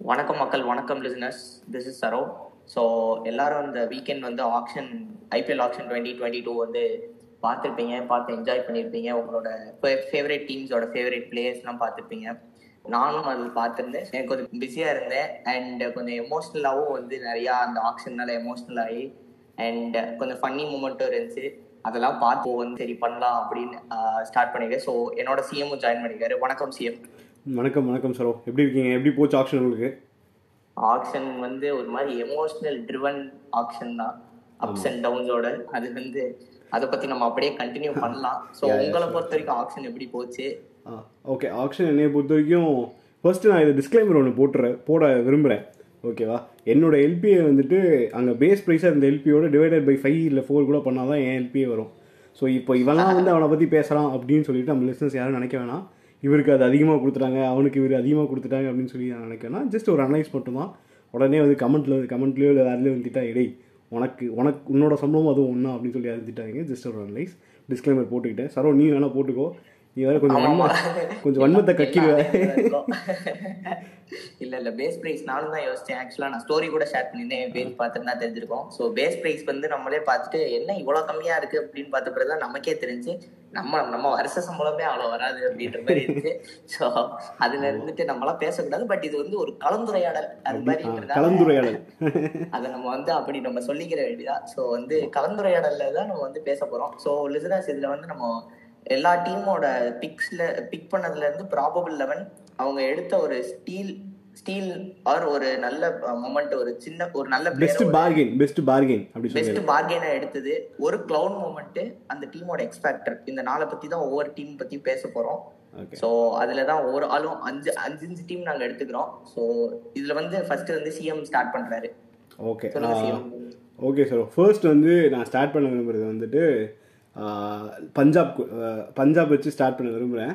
வணக்கம் மக்கள் வணக்கம் listeners this is Saro so எல்லாரும் இந்த வீக்கெண்ட் வந்து auction IPL auction twenty twenty two வந்து பார்த்துருப்பீங்க பார்த்து என்ஜாய் பண்ணியிருப்பீங்க உங்களோட ஃபேவரட் டீம்ஸோட ஃபேவரேட் பிளேயர்ஸ்லாம் பார்த்துருப்பீங்க. நானும் அது பார்த்துருந்தேன். எனக்கு கொஞ்சம் பிஸியாக இருந்தேன். அண்ட் கொஞ்சம் எமோஷ்னலாகவும் வந்து நிறையா அந்த ஆக்ஷன்னால எமோஷ்னல் ஆகி அண்ட் கொஞ்சம் ஃபன்னி மூமெண்ட்டும் இருந்துச்சு. அதெல்லாம் பார்த்து வந்து சரி பண்ணலாம் அப்படின்னு ஸ்டார்ட் பண்ணிருக்கேன் ஸோ என்னோட சிஎம்மும் ஜாயின் பண்ணிருக்காரு. வணக்கம் சிஎம் வணக்கம் வணக்கம் சரோ. எப்படி இருக்கீங்க? எப்படி போச்சு ஆக்ஷன் உங்களுக்கு? ஆக்ஷன் வந்து ஒரு மாதிரி எமோஷனல் ட்ரிவன் ஆக்ஷன் தான். அப்ஸ் அண்ட் டவுன்ஸோட அது வந்து அதை பத்தி நம்ம அப்படியே கண்டினியூ பண்ணலாம். ஸோ உங்களை பொறுத்த வரைக்கும் ஆக்ஷன் எப்படி போச்சு? ஓகே ஆக்ஷன் என்னைய பொறுத்த வரைக்கும் ஃபர்ஸ்ட் நான் இதை டிஸ்க்ளைமர் ஒன்று போட்டுறேன் போட விரும்புகிறேன் ஓகேவா என்னோட எல்பியை வந்துட்டு அங்கே பேஸ் ப்ரைஸாக இருந்த எல்பியோட டிவைடட் பை ஃபைவ் இல்லை ஃபோர் கூட பண்ணால் தான் என் எல்பியே வரும். ஸோ இப்போ இவெல்லாம் வந்து அவனை பற்றி பேசுகிறான் அப்படின்னு சொல்லிட்டு நம்ம லிசனஸ் யாரும் நினைக்க வேணாம். இவருக்கு அது அதிகமாக கொடுத்துட்டாங்க அவனுக்கு இவர் அதிகமாக கொடுத்துட்டாங்க அப்படின்னு சொல்லி நான் நினைக்கிறேன்னா ஜஸ்ட் ஒரு அனலைஸ் மட்டும்தான். உடனே வந்து கமெண்ட்ல கமெண்ட்லேயோ இல்லை வேறுலையோ வந்துட்டா இடை உனக்கு உனக்கு உன்னோட சம்பளம் அதுவும் ஒன்றா அப்படின்னு சொல்லி அறிஞ்சிட்டாங்க ஜஸ்ட் ஒரு அனலைஸ் டிஸ்க்ளைமர் போட்டுக்கிட்டேன். சரோ நீ வேணால் போட்டுக்கோ. வேற கொஞ்சம் வன்ம கொஞ்சம் வன்மத்தை கக்கிடுவேன் இல்ல இல்ல பேஸ் பிரைஸ் நானும் தான் யோசிச்சேன். ஆக்சுவலா நான் ஸ்டோரி கூட ஷேர் பண்ணியிருந்தேன். என் பேஜ் பார்த்துட்டு தான் தெரிஞ்சிருக்கோம். ஸோ பேஸ் பிரைஸ் வந்து நம்மளே பார்த்துட்டு என்ன இவ்வளவு கம்மியா இருக்கு அப்படின்னு பார்த்த பிறகு தான் நமக்கே தெரிஞ்சு நம்ம நம்ம வருஷ சம்பளமே அவ்வளவு வராது அப்படின்ற மாதிரி இருக்கு ஸோ அதுல இருந்துட்டு நம்மளாம் பேசக்கூடாது. பட் இது வந்து ஒரு கலந்துரையாடல். அது மாதிரி கலந்துரையாடல். அதை நம்ம வந்து அப்படி நம்ம சொல்லிக்கிற வேண்டியதா ஸோ வந்து கலந்துரையாடல்ல தான் நம்ம வந்து பேச போறோம் ஸோ லிசனர்ஸ் இதுல வந்து நம்ம எல்லா டீமோட பிக்ஸ்ல பிக் பண்ணதுல இருந்து ப்ராபபிள் லெவன் அவங்க எடுத்த ஒரு ஸ்டீல் ஸ்டீல் ஆர் ஒரு நல்ல மொமெண்ட் ஒரு சின்ன ஒரு நல்ல பெஸ்ட் பார்கெயின் பெஸ்ட் பார்கெயின் அப்படி பெஸ்ட் பார்கெனை எடுத்தது. ஒரு கிளவுன் மூமெண்ட் அந்த டீமோட எக்ஸ்பேக்டர் இந்த நாளை பத்தி தான் ஒவ்வொரு டீம் பத்தி பேச போறோம். ஸோ அதுல தான் ஒவ்வொரு ஆளும் அஞ்சு அஞ்சு அஞ்சு டீம் நாங்க எடுத்துக்கிறோம். ஸோ இதுல வந்து ஃபர்ஸ்ட் வந்து சிஎம் ஸ்டார்ட் பண்றாரு. ஓகே ஓகே சார் ஃபர்ஸ்ட் வந்து நான் ஸ்டார்ட் பண்ண விரும்புறது வந்துட்டு பஞ்சாப் பஞ்சாப் வச்சு ஸ்டார்ட் பண்ண விரும்புகிறேன்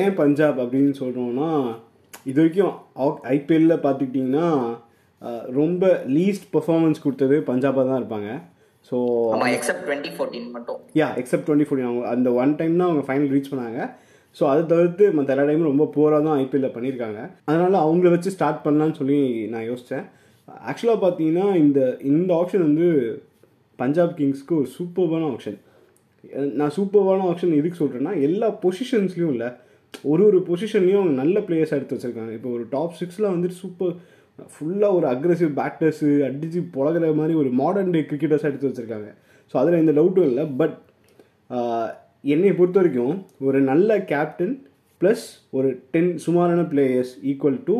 ஏன் பஞ்சாப் அப்படின்னு சொல்கிறோம்னா இது வரைக்கும் ஐபிஎல்ல பார்த்துக்கிட்டிங்கன்னா ரொம்ப லீஸ்ட் பெர்ஃபார்மன்ஸ் கொடுத்தது பஞ்சாபாக தான் இருப்பாங்க. ஸோ எக்ஸப்ட் டுவெண்ட்டி ஃபோர்டீன் மட்டும். யா எக்ஸப்ட் டுவெண்ட்டி ஃபோர்டீன் அவங்க அந்த ஒன் டைம் தான் அவங்க ஃபைனல் ரீச் பண்ணாங்க. ஸோ அதை தவிர்த்து மற்ற எல்லா டைமும் ரொம்ப போராக தான் ஐபிஎல்ல பண்ணியிருக்காங்க. அதனால் அவங்கள வச்சு ஸ்டார்ட் பண்ணலான்னு சொல்லி நான் யோசித்தேன் ஆக்சுவலாக பார்த்தீங்கன்னா இந்த இந்த ஆப்ஷன் வந்து பஞ்சாப் கிங்ஸ்க்கு ஒரு சூப்பர்வான ஆப்ஷன் நான் சூப்பர்வான ஆப்ஷன் எதுக்கு சொல்கிறேன்னா எல்லா பொசிஷன்ஸ்லையும் இல்லை ஒரு ஒரு பொசிஷன்லையும் அவங்க நல்ல பிளேயர்ஸ் எடுத்து வச்சுருக்காங்க. இப்போ ஒரு டாப் சிக்ஸில் வந்துட்டு சூப்பர் ஃபுல்லாக ஒரு அக்ரெசிவ் பேட்டர்ஸு அடிச்சு புழகிற மாதிரி ஒரு மாடர்ன் டே கிரிக்கெட்டர்ஸ் எடுத்து வச்சுருக்காங்க. ஸோ அதில் எந்த டவுட்டும் இல்லை பட் என்னை பொறுத்த வரைக்கும் ஒரு நல்ல கேப்டன் ப்ளஸ் ஒரு டென் சுமாரான பிளேயர்ஸ் ஈக்குவல் டு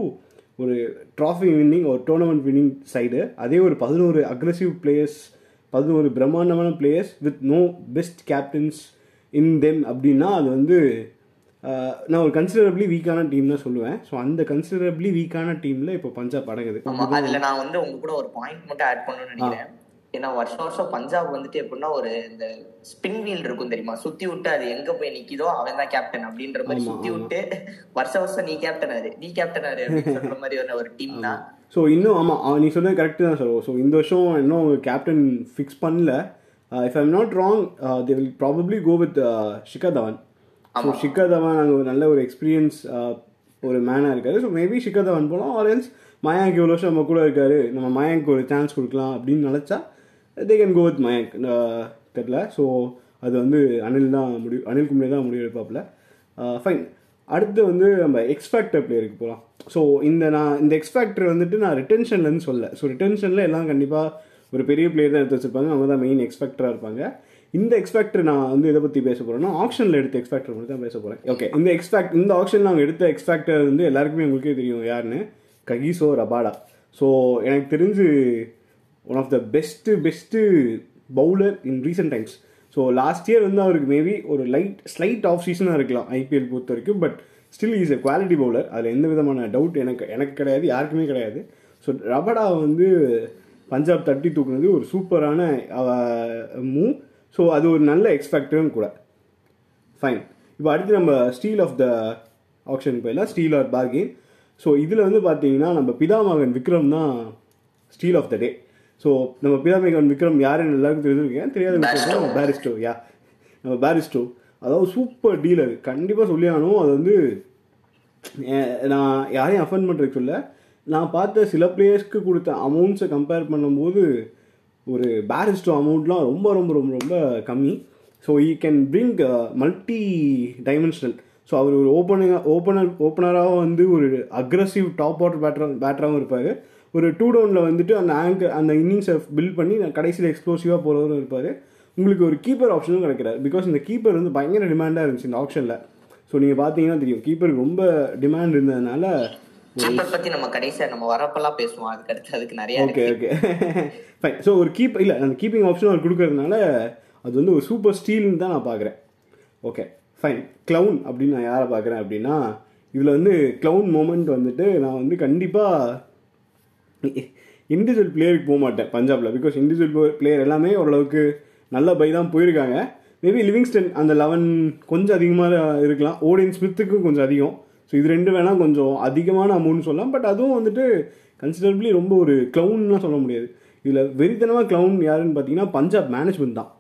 ஒரு ட்ராஃபி வின்னிங் ஒரு டோர்னமெண்ட் வின்னிங் சைடு அதே ஒரு பதினோரு அக்ரெசிவ் பிளேயர்ஸ் பதினோரு பிரம்மாண்டமான players with no best captains in them அப்படின்னா அது வந்து நான் ஒரு கன்சிடரபிளி வீக்கான டீம் தான் சொல்லுவேன். ஸோ அந்த கன்சிடரபிளி வீக்கான டீமில் இப்போ பஞ்சாப் அடங்குது. அதில் நான் வந்து உங்க கூட ஒரு பாயிண்ட் மட்டும் ஆட் பண்ணணும்னு நினைக்கிறேன். ஏன்னா வருஷம் வருஷம் பஞ்சாப் வந்துட்டு எப்படின்னா ஒரு இந்த ஸ்பின் வீல் இருக்கும் தெரியுமா? சுத்தி விட்டு அது எங்க போய் நிக்குதோ அவன் தான் கேப்டன் அப்படின்ற மாதிரி சுத்தி விட்டு வருஷ வருஷம் நீ கேப்டன் ஆறு நீ கேப்டன் ஆறு அப்படின்னு சொல்ற மாதிரி ஒரு டீம் தான். ஸோ இன்னும் ஆமாம் நீ சொன்னது கரெக்டு தான் சார். ஸோ இந்த வருஷம் இன்னும் அவங்க கேப்டன் ஃபிக்ஸ் பண்ணல. If I'm not wrong they will probably go with Shikhar Dhawan so Shikhar Dhawan அங்கே ஒரு நல்ல ஒரு எக்ஸ்பீரியன்ஸ் ஒரு மேனாக இருக்காரு. ஸோ மேபி ஷிகர் தவான் போகலாம் ஆர் எல்ஸ் மயாங்க் இவ்வளோ வருஷம் நம்ம கூட இருக்காரு. நம்ம மயாங்க் ஒரு சான்ஸ் கொடுக்கலாம் அப்படின்னு நினச்சா they can go with Mayank தெரில ஸோ அது வந்து அனில் தான் முடிவு அனில் கும்ளே தான் முடிவு எடுப்பாப்புல ஃபைன் அடுத்து வந்து நம்ம எக்ஸ்பேக்டர் பிளேயருக்கு போகலாம் ஸோ இந்த நான் இந்த எக்ஸ்பேக்டர் வந்துட்டு நான் ரிட்டென்ஷன்லேருந்து சொல்ல. ஸோ ரிட்டென்ஷனில் எல்லாம் கண்டிப்பாக ஒரு பெரிய பிளேயர் தான் எடுத்து வச்சிருப்பாங்க. அவங்க தான் மெயின் எக்ஸ்பெக்டராக இருப்பாங்க. இந்த எக்ஸ்பெக்டர் நான் வந்து எதை பற்றி பேச போகிறேன்னா ஆப்ஷனில் எடுத்த எக்ஸ்பெக்டர் மட்டும் தான் பேச போகிறேன் ஓகே இந்த எக்ஸ்பெக்ட் இந்த ஆப்ஷனில் அவங்க எடுத்த எக்ஸ்பெக்டர் வந்து எல்லாருக்குமே உங்களுக்கே தெரியும் யாருன்னு? ககிசோ ரபாடா ஸோ எனக்கு தெரிஞ்சு one of the best best bowler in recent times so last year வந்து அவருக்கு மேபி ஒரு லைட் ஸ்லைட் ஆஃப் சீசனாக இருக்கலாம் ஐபிஎல் பொறுத்த வரைக்கும் but still is a quality bowler அதில் எந்த விதமான டவுட் எனக்கு எனக்கு கிடையாது யாருக்குமே கிடையாது. ஸோ ரபடா வந்து பஞ்சாப் தட்டி தூக்குனது ஒரு சூப்பரான மூவ் ஸோ அது ஒரு நல்ல எக்ஸ்பெக்டரும் கூட. ஃபைன் இப்போ அடுத்து நம்ம ஸ்டீல் ஆஃப் த ஆப்ஷன் போயிடலாம். ஸ்டீல் ஆர் பார்கெயின் ஸோ இதில் வந்து பார்த்தீங்கன்னா நம்ம பிதாமகன் விக்ரம் தான் steal of the day so நம்ம பிதாமகன் விக்ரம் யாருன்னு எல்லாருக்கும் தெரிஞ்சிருக்கேன் தெரியாத பேரிஸ்டோ யா நம்ம பேரிஸ்டோ அதாவது சூப்பர் டீலர் கண்டிப்பாக சொல்லி ஆகணும் அது வந்து நான் யாரையும் அஃபன் பண்ணுறதுக்கு சொல்ல. நான் பார்த்த சில பிளேயர்ஸ்க்கு கொடுத்த அமௌண்ட்ஸை கம்பேர் பண்ணும்போது ஒரு பேரிஸ்டோ அமௌண்ட்லாம் ரொம்ப ரொம்ப ரொம்ப ரொம்ப கம்மி. So he can bring multi dimensional so அவர் ஒரு ஓப்பனிங் ஓப்பனர் ஓப்பனராக வந்து ஒரு அக்ரஸிவ் டாப் ஆர்டர் பேட்டர் பேட்டராகவும் இருப்பார். ஒரு டூ டவுனில் வந்துட்டு அந்த ஆங்கர் அந்த இன்னிங்ஸை பில்ட் பண்ணி நான் கடைசியில் எக்ஸ்ப்ளோசிவாக போகிறவரும் இருப்பார். உங்களுக்கு ஒரு கீப்பர் ஆப்ஷனும் கிடைக்கிறார். பிகாஸ் இந்த கீப்பர் வந்து பயங்கர டிமாண்டாக இருந்துச்சு இந்த ஆப்ஷனில் ஸோ நீங்கள் பார்த்தீங்கன்னா தெரியும் கீப்பருக்கு ரொம்ப டிமாண்ட் இருந்ததுனால கீப்பர் பத்தி நம்ம கடைசியா நம்ம வரப்பெல்லாம் பேசுவோம். அதுக்கு அடுத்து அதுக்கு நிறைய ஓகே ஓகே ஃபைன் ஸோ ஒரு கீப் இல்லை அந்த கீப்பிங் ஆப்ஷன் அவர் கொடுக்கறதுனால அது வந்து ஒரு சூப்பர் ஸ்டீல்னு தான் நான் பார்க்குறேன். ஓகே ஃபைன் க்ளவுன் அப்படின்னு நான் யாரை பார்க்குறேன் அப்படின்னா இதில் வந்து க்ளவுன் மூமெண்ட் வந்துட்டு நான் வந்து கண்டிப்பாக இண்டிவிஜுவல் பிளேயருக்கு போக மாட்டேன் பஞ்சாபில் பிகாஸ் இண்டிவிஜுவல் பிளேயர் எல்லாமே ஓரளவுக்கு நல்ல பை தான் போயிருக்காங்க. மேபி லிவிங்ஸ்டன் அந்த லெவன் கொஞ்சம் அதிகமாக இருக்கலாம். ஓடின் ஸ்மித்துக்கும் கொஞ்சம் அதிகம். ஸோ இது ரெண்டு வேணால் கொஞ்சம் அதிகமான அமௌண்ட் சொல்லலாம். பட் அதுவும் வந்துட்டு கன்சிடரபிளி ரொம்ப ஒரு க்ளவுன்லாம் சொல்ல முடியாது. இதில் வெறித்தனமாக க்ளவுன் யாருன்னு பார்த்தீங்கன்னா பஞ்சாப் மேனேஜ்மெண்ட் தான்.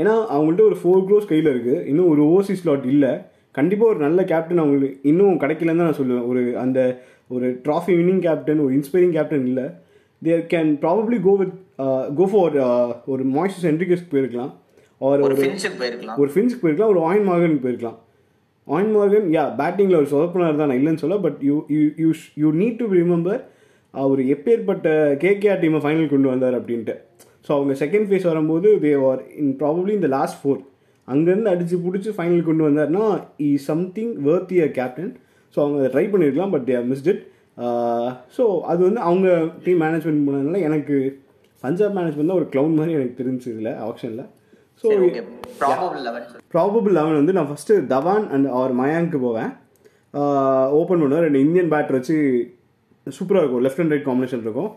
ஏன்னா அவங்கள்ட்ட ஒரு ஃபோர் க்ரோஸ் கையில் இருக்குது இன்னும் ஒரு ஓசி ஸ்லாட் இல்லை. கண்டிப்பாக ஒரு நல்ல கேப்டன் அவங்களுக்கு இன்னும் கிடைக்கலன்னு தான் நான் சொல்லுவேன். ஒரு அந்த ஒரு ட்ராஃபி வின்னிங் கேப்டன் ஒரு இன்ஸ்பைரிங் கேப்டன் இல்லை. There can probably go with go for ஒரு மாய்ஸ்டர் சென்ட்ரிகஸ்க்கு போயிருக்கலாம். ஒரு ஒரு போயிருக்கலாம். ஒரு ஃபின்ஸ்க்கு போயிருக்கலாம். ஒரு ஆயின் மார்கனுக்கு போயிருக்கலாம். ஆயின் மார்கன் யா பேட்டிங்கில் ஒரு சொதப்பினார் தான் நான் இல்லைன்னு சொல்ல but you you you you need to remember அவர் எப்பேற்பட்ட கேகேஆர் டீமை ஃபைனல் கொண்டு வந்தார் அப்படின்ட்டு. ஸோ அவங்க செகண்ட் ஃபேஸ் வரும்போது தே ஆர் இன் ப்ராபப்ளி இந்த லாஸ்ட் ஃபோர் அங்கேருந்து அடித்து பிடிச்சி ஃபைனல் கொண்டு வந்தார்னா he something worthy a captain so அவங்க ட்ரை பண்ணியிருக்கலாம் but they missed it so அது வந்து அவங்க டீம் மேனேஜ்மெண்ட் பண்ணதுனால எனக்கு பஞ்சாப் மேனேஜ்மெண்ட் தான் ஒரு க்ளவுன் மாதிரி எனக்கு தெரிஞ்சு இதில் ஆப்ஷனில் ஸோ ப்ராபபிள் லெவன் வந்து நான் ஃபஸ்ட்டு தவான் அண்ட் அவர் மயாங்க்கு போவேன். ஓப்பன் பண்ணுவேன் ரெண்டு இந்தியன் பேட்டர் வச்சு சூப்பராக இருக்கும். லெஃப்ட் அண்ட் ரைட் காம்பினேஷன் இருக்கும்.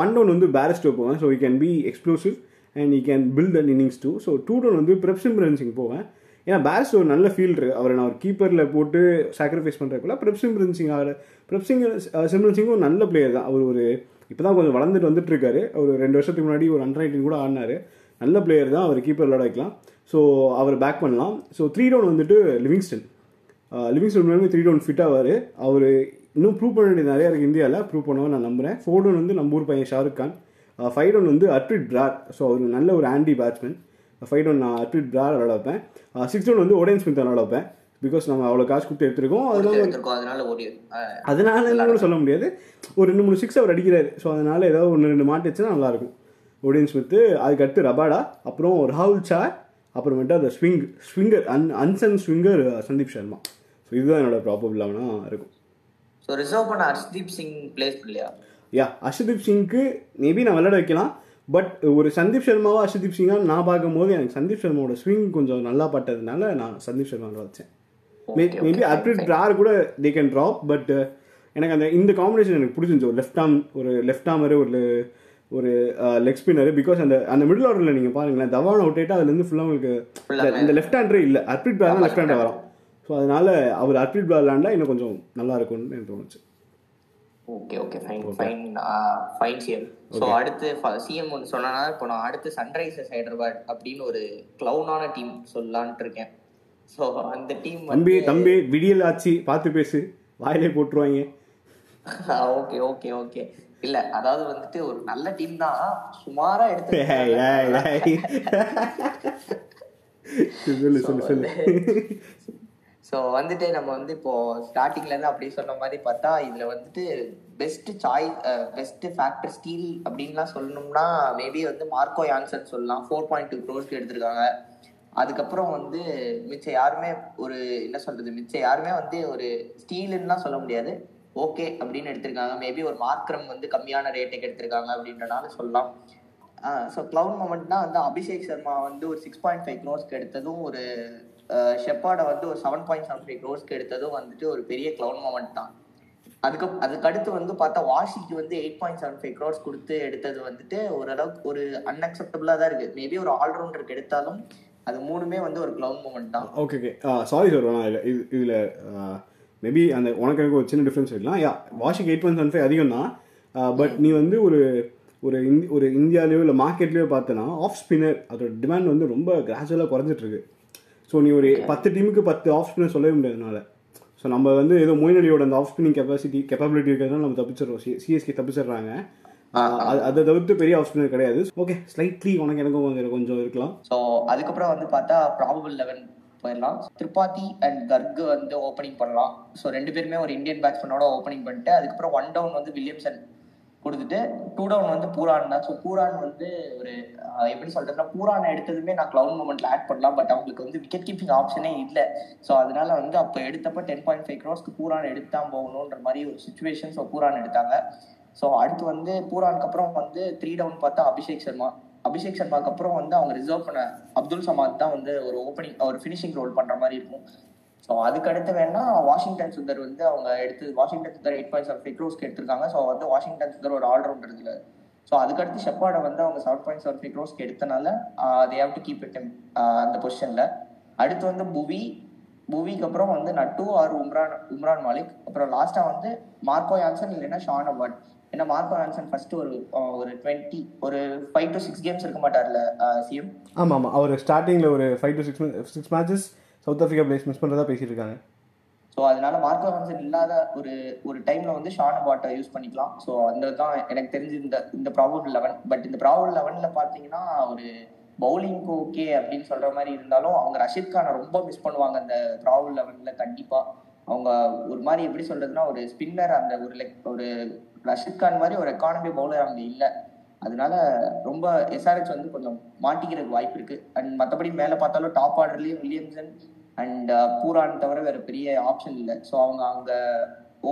ஒன் டவுன் வந்து பேரிஸ்டோ போவேன். So you can be explosive and you can build and innings too so two down வந்து பிரப்சிம் சிங் போவேன். ஏன்னா பேரிஸ்டோ ஒரு நல்ல ஃபீல்டர் அவரை நான் ஒரு கீப்பரில் போட்டு சாக்ரிஃபைஸ் பண்ணுறதுக்குள்ள சிம்ரன் சிங் அவர் பிரப்சிங் சிம்ரன் சிங்கும் ஒரு நல்ல பிளேயர் தான். அவர் ஒரு இப்போ தான் கொஞ்சம் வளர்ந்துட்டு வந்துட்டு அவர் ஒரு ரெண்டு வருஷத்துக்கு முன்னாடி ஒரு அண்டர் நைன்டீன் கூட ஆடினார். நல்ல பிளேயர் தான். அவர் கீப்பர் விளாட வைக்கலாம் ஸோ அவர் பேக் பண்ணலாம். ஸோ த்ரீ டவுன் வந்துட்டு லிவிங்ஸ்டன் லிவிங்ஸ்டன் முன்னாடி த்ரீ டவுன் ஃபிட் ஆவார். அவர் இன்னும் ப்ரூவ் பண்ண வேண்டியது நிறையா இருக்குது இந்தியாவில் ப்ரூவ் பண்ணுவோம் நான் நம்புறேன். ஃபோர் டவுன் வந்து நம்ம ஊர் பையன் ஷாருக் கான் ஃபைவ் டவுன் வந்து அட்ரிட் பிராட் ஸோ அவர் நல்ல ஒரு ஆண்டி பேட்ஸ்மேன் ஃபைவ் டவுன் நான் அர்பிட் பிரார் விளாட வைப்பேன். சிக்ஸ் டவுன் வந்து ஒடேன் ஸ்மித் விளாட வைப்பேன். பிகாஸ் நம்ம அவ்வளோ காசு கொடுத்து எடுத்திருக்கோம். அதனால எடுத்திருக்கோம். அதனால சொல்ல முடியாது. ஒரு ரெண்டு மூணு சிக்ஸ் அவர் அடிக்கிறாரு. ஸோ அதனால ஏதாவது ஒன்று ரெண்டு மாட்டு வச்சுன்னா நல்லாயிருக்கும். ஒடியன் ஸ்மித்து அதுக்கு அடுத்து ரபாடா அப்புறம் ராகுல் சார் அப்புறமேட்டு அந்த swing swinger an unsung swinger Sandeep Sharma. So இதுதான் என்னோட ப்ராபபிள் லெவனாக இருக்கும். ஸோ ரிசர்வ் பண்ண ஹர்ஷ்தீப் சிங் பிளேஸ் இல்லையா? யா அர்ஷதீப் சிங்க்கு மேபி நான் விளையாட வைக்கலாம். பட் ஒரு சந்தீப் சர்மாவா அர்ஷதீப் சிங்கா நான் பார்க்கும்போது எனக்கு சந்தீப் சர்மாவோட ஸ்விங் கொஞ்சம் நல்லா பட்டதுனால நான் சந்தீப் சர்மாவில் வச்சேன். மேபி அப்ரிட் ட்ரார் கூட தே கேன் ட்ராப் பட் எனக்கு அந்த இந்த காம்பினேஷன் எனக்கு பிடிச்சிருந்துச்சு. ஒரு லெஃப்ட் ஆர்ம் ஒரு லெஃப்ட் ஆர்மரு ஒரு ஒரு லெக் ஸ்பின்னர் பிகாஸ் அந்த அந்த மிடில் ஆர்டரில் நீங்கள் பாருங்களேன் தவான் அவுட் அதுலேருந்து ஃபுல்லாக உங்களுக்கு இந்த- லெஃப்ட் ஹேண்டரே இல்லை. அர்பிட் பிளார் தான் லெஃப்ட் ஹேண்டர் வரும். ஸோ அதனால அவர் அர்பிட் பிளார் விளாண்டா இன்னும் கொஞ்சம் நல்லா இருக்கும்னு எனக்கு தோணுச்சு. Okay okay fine fine fine CM so அடுத்து சிஎம் ஒன்று சொன்னா இப்போ நான் அடுத்து சன்ரைசர்ஸ் ஹைதராபாத் அப்படின்னு ஒரு க்ளவுனான டீம் சொல்லலான்ட்டு இருக்கேன் ஸோ அந்த டீம் தம்பி தம்பி விடியல் ஆச்சு பார்த்து பேசு. வாயிலே போட்டுருவாங்க. ஓகே ஓகே ஓகே இல்ல அதாவது வந்துட்டு ஒரு நல்ல டீம் தான். சுமாரா எடுத்து. சொல்லு சொல்லு சொல்லு. ஸோ வந்துட்டு நம்ம வந்து இப்போ ஸ்டார்டிங்ல இருந்து அப்படி சொன்ன மாதிரி பார்த்தா இதுல வந்துட்டு பெஸ்ட் சாய் பெஸ்ட் ஃபேக்டர் ஸ்டீல் அப்படின்லாம் சொல்லணும்னா மேபி வந்து மார்க்கோ யான்சன் சொல்லலாம். ஃபோர் பாயிண்ட் டூ க்ரோஸ்க்கு எடுத்திருக்காங்க. அதுக்கப்புறம் வந்து மிச்சம் யாருமே ஒரு என்ன சொல்றது மிச்சம் யாருமே வந்து ஒரு ஸ்டீலுன்னுலாம் சொல்ல முடியாது. ஓகே அப்படின்னு எடுத்திருக்காங்க. மேபி ஒரு மார்க்ரம் வந்து கம்மியான ரேட்டுக்கு எடுத்திருக்காங்க அப்படின்றனால சொல்லலாம். ஸோ க்ளவுட் மூமெண்ட்னா வந்து அபிஷேக் சர்மா வந்து ஒரு சிக்ஸ் பாயிண்ட் ஃபைவ் க்ரோஸ்க்கு எடுத்ததும் ஒரு ஷெப்பாடை வந்து ஒரு செவன் பாயிண்ட் செவன் ஃபைவ் க்ரோஸ்க்கு எடுத்ததும் வந்துட்டு ஒரு பெரிய க்ளவுன் மூமெண்ட் தான். அதுக்கு அதுக்கு அடுத்து வந்து பார்த்தா வாஷிக்கு வந்து eight point seven five crores கொடுத்து எடுத்தது வந்துட்டு ஓரளவுக்கு ஒரு அன்அக்செப்டபுளாக தான் இருக்கு. மேபி ஒரு ஆல்ரவுண்டருக்கு எடுத்தாலும் அது மூணுமே வந்து ஒரு க்ளவுன் மூமெண்ட் தான். ஓகே ஓகே சாரி சார் நான் இல்லை இது இதில் மேபி அந்த உனக்கு எனக்கு ஒரு சின்ன டிஃப்ரென்ஸ் இருக்கலாம் யா வாஷிக்கு எயிட் பாயிண்ட் செவன் ஃபைவ் அதிகம் தான் பட் நீ வந்து ஒரு ஒரு இந்தி ஒரு இந்தியாலேயோ இல்லை மார்க்கெட்லேயோ பார்த்தனா ஆஃப் ஸ்பின்னர் அதோட டிமாண்ட் வந்து ரொம்ப கிராஜுவலாக குறைஞ்சிட்டு இருக்கு. ஸோ நீ ஒரு பத்து டீமுக்கு பத்து ஆஃப் ஸ்பின்னர் சொல்லவே முடியாதுனால. ஸோ நம்ம வந்து ஏதோ மொயின் அந்த ஆஃப் ஸ்பின்னிங் கெப்பாசிட்டி கெப்பாபிலிட்டி இருக்கிறதுனால நம்ம தப்பிச்சிடுறோம். சிஎஸ்கே தப்பிச்சிடுறாங்க. அது அதை தவிர்த்து பெரிய ஆஃப் ஸ்பின்னர் கிடையாது. ஓகே ஸ்லைட்லி உனக்கு எனக்கும் கொஞ்சம் கொஞ்சம் இருக்கலாம். ஸோ அதுக்கப்புறம் வந்து பார்த்தா ப்ராபபிள் லெவன் போயிடலாம். திரிபாதி அண்ட் கர்க் வந்து ஓப்பனிங் பண்ணலாம். ஸோ ரெண்டு பேருமே ஒரு இந்தியன் பேட்ஸ்மேனோட ஓப்பனிங் பண்ணிட்டு அதுக்கப்புறம் ஒன் டவுன் வந்து வில்லியம்சன் கொடுத்துட்டு டூ டவுன் வந்து பூரான் தான். ஸோ பூரான் வந்து ஒரு எப்படி சொல்றதுன்னா பூரானை எடுத்ததுமே நான் கிளவுன் மூமெண்ட்ல ஆட் பண்ணலாம். பட் அவங்களுக்கு வந்து விக்கெட் கீப்பிங் ஆப்ஷனே இல்லை. ஸோ அதனால வந்து அப்போ எடுத்தப்ப டென் பாயிண்ட் ஃபைவ் க்ரோஸ்க்கு பூரான் எடுத்தான் போகணுன்ற மாதிரி ஒரு சுச்சுவேஷன் ஸோ பூரான் எடுத்தாங்க. ஸோ அடுத்து வந்து பூரானுக்கு அப்புறம் வந்து த்ரீ டவுன் பார்த்தா அபிஷேக் சர்மா. அபிஷேக் சர்மாக்கு அப்புறம் வந்து அவங்க ரிசர்வ் பண்ண அப்துல் சமாத் தான் வந்து ஒரு ஓப்பனிங் ஒரு ஃபினிஷிங் ரோல் பண்ற மாதிரி இருக்கும். ஸோ அதுக்கு அடுத்து வேணா வாஷிங்டன் சுந்தர் வந்து அவங்க எடுத்து Washington Sundar eight points of five க்ரோஸ்க்கு எடுத்திருக்காங்க. ஸோ வந்து வாஷிங்டன் சுந்தர் ஒரு ஆல்ரவுண்டர் இல்லை ஸோ அதுக்கடுத்து ஷெப்பாடை வந்து அவங்க seven points seven five எடுத்தனால they have to keep it அந்த பொசிஷனில் அடுத்து வந்து புவி புவிக்கு அப்புறம் வந்து நட்டு ஆர் உம்ரான் உம்ரான் மாலிக். அப்புறம் லாஸ்ட்டாக வந்து மார்க்கோ யான்சன் இல்லைன்னா ஷான் அவார்ட் ஏன்னா மார்க்கோ யான்சன் ஃபர்ஸ்ட் ஒரு uh, ஒரு டுவெண்ட்டி ஒரு ஃபைவ் டு சிக்ஸ் கேம்ஸ் இருக்க மாட்டார்ல uh, சிஎம் ஆமாம் ஆமாம். அவர் ஸ்டார்டிங்கில் ஒரு five to six six matches South Africa plays miss பண்ணுறதா பேசிட்டு இருக்காங்க ஸோ அதனால மார்க்கோ ஹான்சன் இல்லாத ஒரு ஒரு டைம்ல வந்து ஷான் பாட்டை யூஸ் பண்ணிக்கலாம். ஸோ அந்த தான் எனக்கு தெரிஞ்சு இந்த இந்த ப்ராபபிள் லெவன் பட் இந்த ப்ராபபிள் லெவன்ல பார்த்தீங்கன்னா ஒரு பவுலிங்க்கு ஓகே அப்படின்னு சொல்ற மாதிரி இருந்தாலும் அவங்க ரஷீத் கானை ரொம்ப மிஸ் பண்ணுவாங்க அந்த ப்ராபபிள் லெவன்ல கண்டிப்பா. அவங்க ஒரு மாதிரி எப்படி சொல்றதுன்னா ஒரு ஸ்பின்னர் அந்த ஒரு லைக் ஒரு ரஷீத் கான் மாதிரி ஒரு எக்கானமி பவுலர் அவங்க இல்லை. அதனால ரொம்ப எஸ்ஆர்எச் வந்து கொஞ்சம் மாட்டிக்கிறதுக்கு வாய்ப்பு இருக்கு. அண்ட் மற்றபடி மேலே பார்த்தாலும் டாப் ஆர்டர்லயும் வில்லியம்சன் அண்ட் பூரான் uh, தவிர வேற பெரிய ஆப்ஷன் இல்லை. ஸோ அவங்க அங்க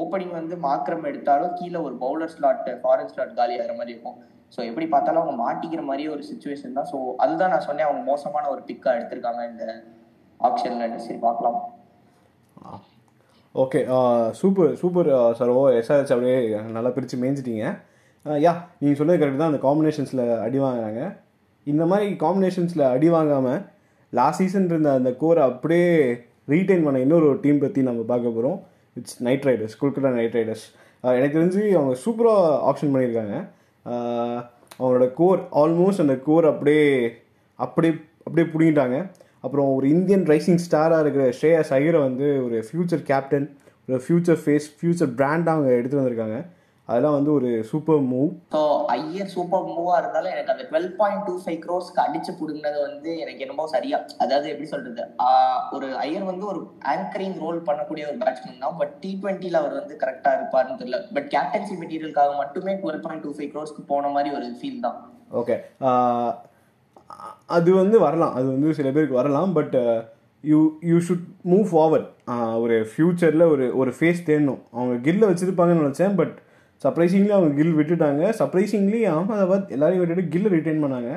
ஓப்பனிங் வந்து மாக்கிரம் எடுத்தாலும் கீழே ஒரு பவுலர் ஸ்லாட் ஃபாரின் ஸ்லாட் காலி ஆகிற மாதிரி இருக்கும். ஸோ எப்படி பார்த்தாலும் அவங்க மாட்டிக்கிற மாதிரியே ஒரு சுச்சுவேஷன் தான். ஸோ அதுதான் நான் சொன்னேன். அவங்க மோசமான ஒரு பிக்கா எடுத்திருக்காங்க இந்த ஆப்ஷன்ல சரி பார்க்கலாம். Okay super super sir oh SRS அப்படியே நல்லா பிரித்து மேய்ஞ்சிட்டீங்க. Uh, யா நீங்கள் சொன்னது கரெக்ட் தான். அந்த காம்பினேஷன்ஸில் அடி வாங்குறாங்க. இந்த மாதிரி காம்பினேஷன்ஸில் அடி வாங்காமல் லாஸ்ட் சீசன் இருந்த அந்த கோரை அப்படியே ரீட்டைன் பண்ண இன்னொரு டீம் பற்றி நம்ம பார்க்க போகிறோம் it's Knight Riders Kolkata Knight Riders எனக்கு தெரிஞ்சு அவங்க சூப்பராக ஆப்ஷன் பண்ணியிருக்காங்க. அவங்களோட கோர் ஆல்மோஸ்ட் அந்த கோர் அப்படியே அப்படியே அப்படியே பிடிங்கிட்டாங்க. அப்புறம் ஒரு இந்தியன் ரைசிங் ஸ்டாராக இருக்கிற ஸ்ரேயா ஐயரை வந்து ஒரு ஃப்யூச்சர் கேப்டன் ஒரு ஃப்யூச்சர் ஃபேஸ் ஃப்யூச்சர் பிராண்டாக அவங்க எடுத்து வந்திருக்காங்க. அதெல்லாம் வந்து ஒரு super move so Iyer super மூவா இருந்தாலும் எனக்கு அந்த டுவெல் பாயிண்ட் டூ ஃபைவ் க்ரோஸ்க்கு அடிச்சு புடுங்கினது வந்து எனக்கு என்னமோ சரியா அதாவது எப்படி சொல்றது? ஒரு ஐயர் வந்து ஒரு ஆங்கரிங் ரோல் பண்ணக்கூடிய ஒரு பேட்ஸ்மேன் தான். பட் டி டுவெண்ட்டில அவர் வந்து கரெக்டா இருப்பாருன்னு தெரியல. பட் கேப்டன்சி மெட்டீரியலுக்காக மட்டுமே டுவெல் பாயிண்ட் டூ ஃபைவ் க்ரோஸ்க்கு போன மாதிரி ஒரு ஃபீல் தான். ஓகே அது வந்து வரலாம். அது வந்து சில பேருக்கு வரலாம். But you you should move forward ஒரு ஃப்யூச்சரில் ஒரு ஒரு ஃபேஸ் தேடணும். அவங்க கில்ல வச்சுருப்பாங்கன்னு நினச்சேன். பட் சர்ப்ரைசிங்லி அவங்க கில் விட்டுட்டாங்க. சர்ப்ரைசிங்லி அகமதாபாத் எல்லாரையும் விட்டுட்டு கில் ரிட்டைன் பண்ணாங்க.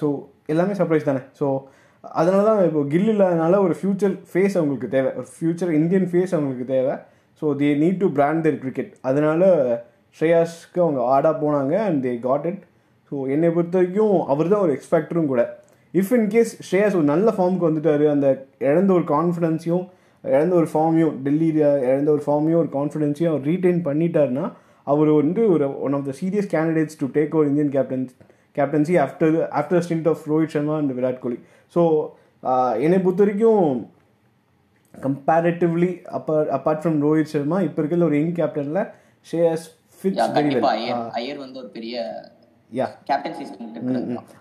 ஸோ எல்லாமே சர்ப்ரைஸ் தானே. ஸோ அதனால தான் இப்போ கில் இல்லாதனால ஒரு ஃப்யூச்சர் ஃபேஸ் அவங்களுக்கு தேவை. ஒரு ஃப்யூச்சர் இந்தியன் ஃபேஸ் அவங்களுக்கு தேவை. So they need to brand their cricket அதனால ஸ்ரேயாஸ்க்கு அவங்க ஆடாக போனாங்க and they got it so என்னை பொறுத்த வரைக்கும் அவர் தான் ஒரு எக்ஸ்பெக்டரும் கூட. இஃப் இன் கேஸ் ஸ்ரேயாஸ் ஒரு நல்ல ஃபார்முக்கு வந்துட்டார் அந்த இழந்த ஒரு கான்ஃபிடென்ஸையும் இழந்த ஒரு ஃபார்மையும் டெல்லியில் இழந்த ஒரு ஃபார்மையும் ஒரு கான்ஃபிடென்ஸையும் அவர் ரீட்டைன் பண்ணிட்டாருன்னா அவர் வந்து ஒரு one of the serious candidates to take over Indian captain captaincy after after stint of Rohit Sharma and Virat Kohli so என்னை பொறுத்த வரைக்கும் comparatively apart apart from Rohit Sharma இப்போ இருக்கிற ஒரு யங் கேப்டனில் ஷேயஸ் ஃபிட்ஸ் வெரி வெல் ஐயர் வந்து ஒரு பெரிய யா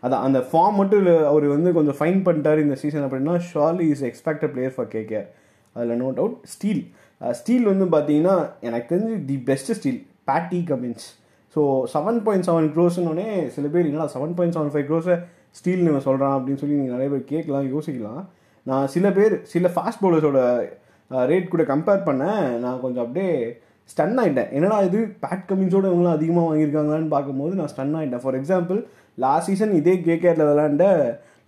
அதான் அந்த ஃபார்ம் மட்டும் அவர் வந்து கொஞ்சம் ஃபைன் பண்ணிட்டாரு இந்த சீசன் அப்படின்னா surely is expected player for KKR அதில் நோ டவுட் ஸ்டீல் ஸ்டீல் வந்து பார்த்தீங்கன்னா எனக்கு தெரிஞ்சு the best still Pat Cummins so seven point seven க்ரோஸ்னோடனே சில பேர் இல்லைனா செவன் பாயிண்ட் செவன் ஃபைவ் க்ரோஸை ஸ்டீல் நீங்கள் சொல்கிறான் அப்படின்னு சொல்லி நீங்கள் நிறைய பேர் கேட்கலாம் யோசிக்கலாம். நான் சில பேர் சில ஃபாஸ்ட் பவுலர்ஸோட ரேட் கூட கம்பேர் பண்ணேன் நான் கொஞ்சம் அப்படியே ஸ்டன் ஆகிட்டேன் என்னடா இது பேட் கமின்ஸோட இவங்களாம் அதிகமாக வாங்கியிருக்காங்களான்னு பார்க்கும்போது நான் ஸ்டன் ஆகிட்டேன் ஃபார் எக்ஸாம்பிள் லாஸ்ட் சீசன் இதே கேகேஆரில் விளாண்ட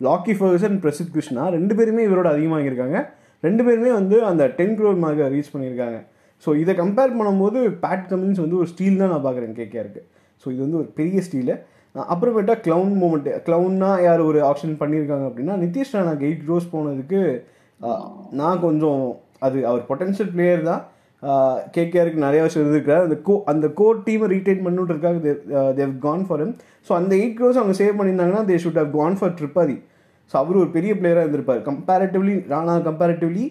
லாக்கி ஃபர்கசன் பிரசித் கிருஷ்ணா ரெண்டு பேருமே இவரோட அதிகமாக வாங்கியிருக்காங்க. ரெண்டு பேருமே வந்து அந்த டென் க்ரோர் மார்க்கை ரீச் பண்ணியிருக்காங்க. ஸோ இதை கம்பேர் பண்ணும்போது பேட் கமின்ஸ் வந்து ஒரு ஸ்டீல் தான் நான் பார்க்குறேன் கேகேஆருக்கு ஸோ இது வந்து ஒரு பெரிய ஸ்டீலு அப்புறமேட்டா க்ளவுன் மூமெண்ட் க்ளவுன்னா யார் ஒரு ஆப்ஷன் பண்ணியிருக்காங்க அப்படின்னா நிதிஷ் ராணாக்கு எயிட் க்ரோஸ் போனதுக்கு நான் கொஞ்சம் அது அவர் பொட்டன்ஷியல் பிளேயர் தான். கேகேஆருக்கு நிறைய வருஷம் இருந்திருக்காரு அந்த கோ அந்த கோர் டீமை retain பண்ணுன்றதுக்காக they've gone for him. So அந்த எயிட் க்ரோஸ் அவங்க சேவ் பண்ணியிருந்தாங்கன்னா they should have gone for Tripathi so அவர் ஒரு பெரிய பிளேயராக இருந்திருப்பார். Comparatively Rana comparatively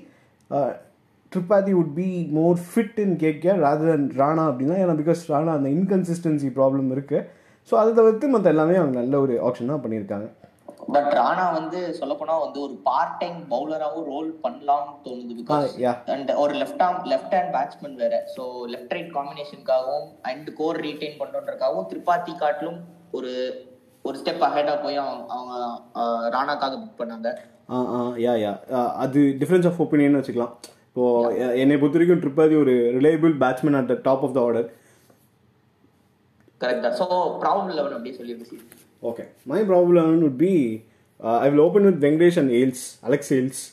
Tripathi would be more fit in KKR rather than Rana அப்படின்னா ஏன்னா பிகாஸ் ராணா அந்த இன்கன்சிஸ்டன்சி ப்ராப்ளம் இருக்குது ஸோ அதை தவிர்த்து மற்ற எல்லாமே அவங்க நல்ல ஒரு ஆப்ஷன் தான் பண்ணியிருக்காங்க. பட் ராணா வந்து சொல்லப்போனா வந்து ஒரு பார்ட் டைம் பவுலராகவும் ரோல் பண்ணலாம்னு தோணுது பிகாஸ் அண்ட் ஒரு left arm left hand batsman வேற. ஸோ லெஃப்ட் ரைட் காம்பினேஷனுக்காகவும் அண்ட் கோர் ரீட்டைன் பண்ணுறதுக்காகவும் திரிபாத்தி காட்டிலும் ஒரு ஒரு ஸ்டெப் அஹெடா போய் அவங்க அவங்க ராணாக்காக புக் பண்ணாங்க. ஆ ஆ யா யா. அது டிஃப்ரென்ஸ் ஆஃப் ஒப்பீனியன் வச்சுக்கலாம். இப்போது என்னை பொறுத்த வரைக்கும் ட்ரிப்பாதி ஒரு reliable batsman at the top of the order correct so probable eleven அப்படியே சொல்லிடுச்சு okay my probable would be uh, I will open with Venkatesh and Hales Alex Hales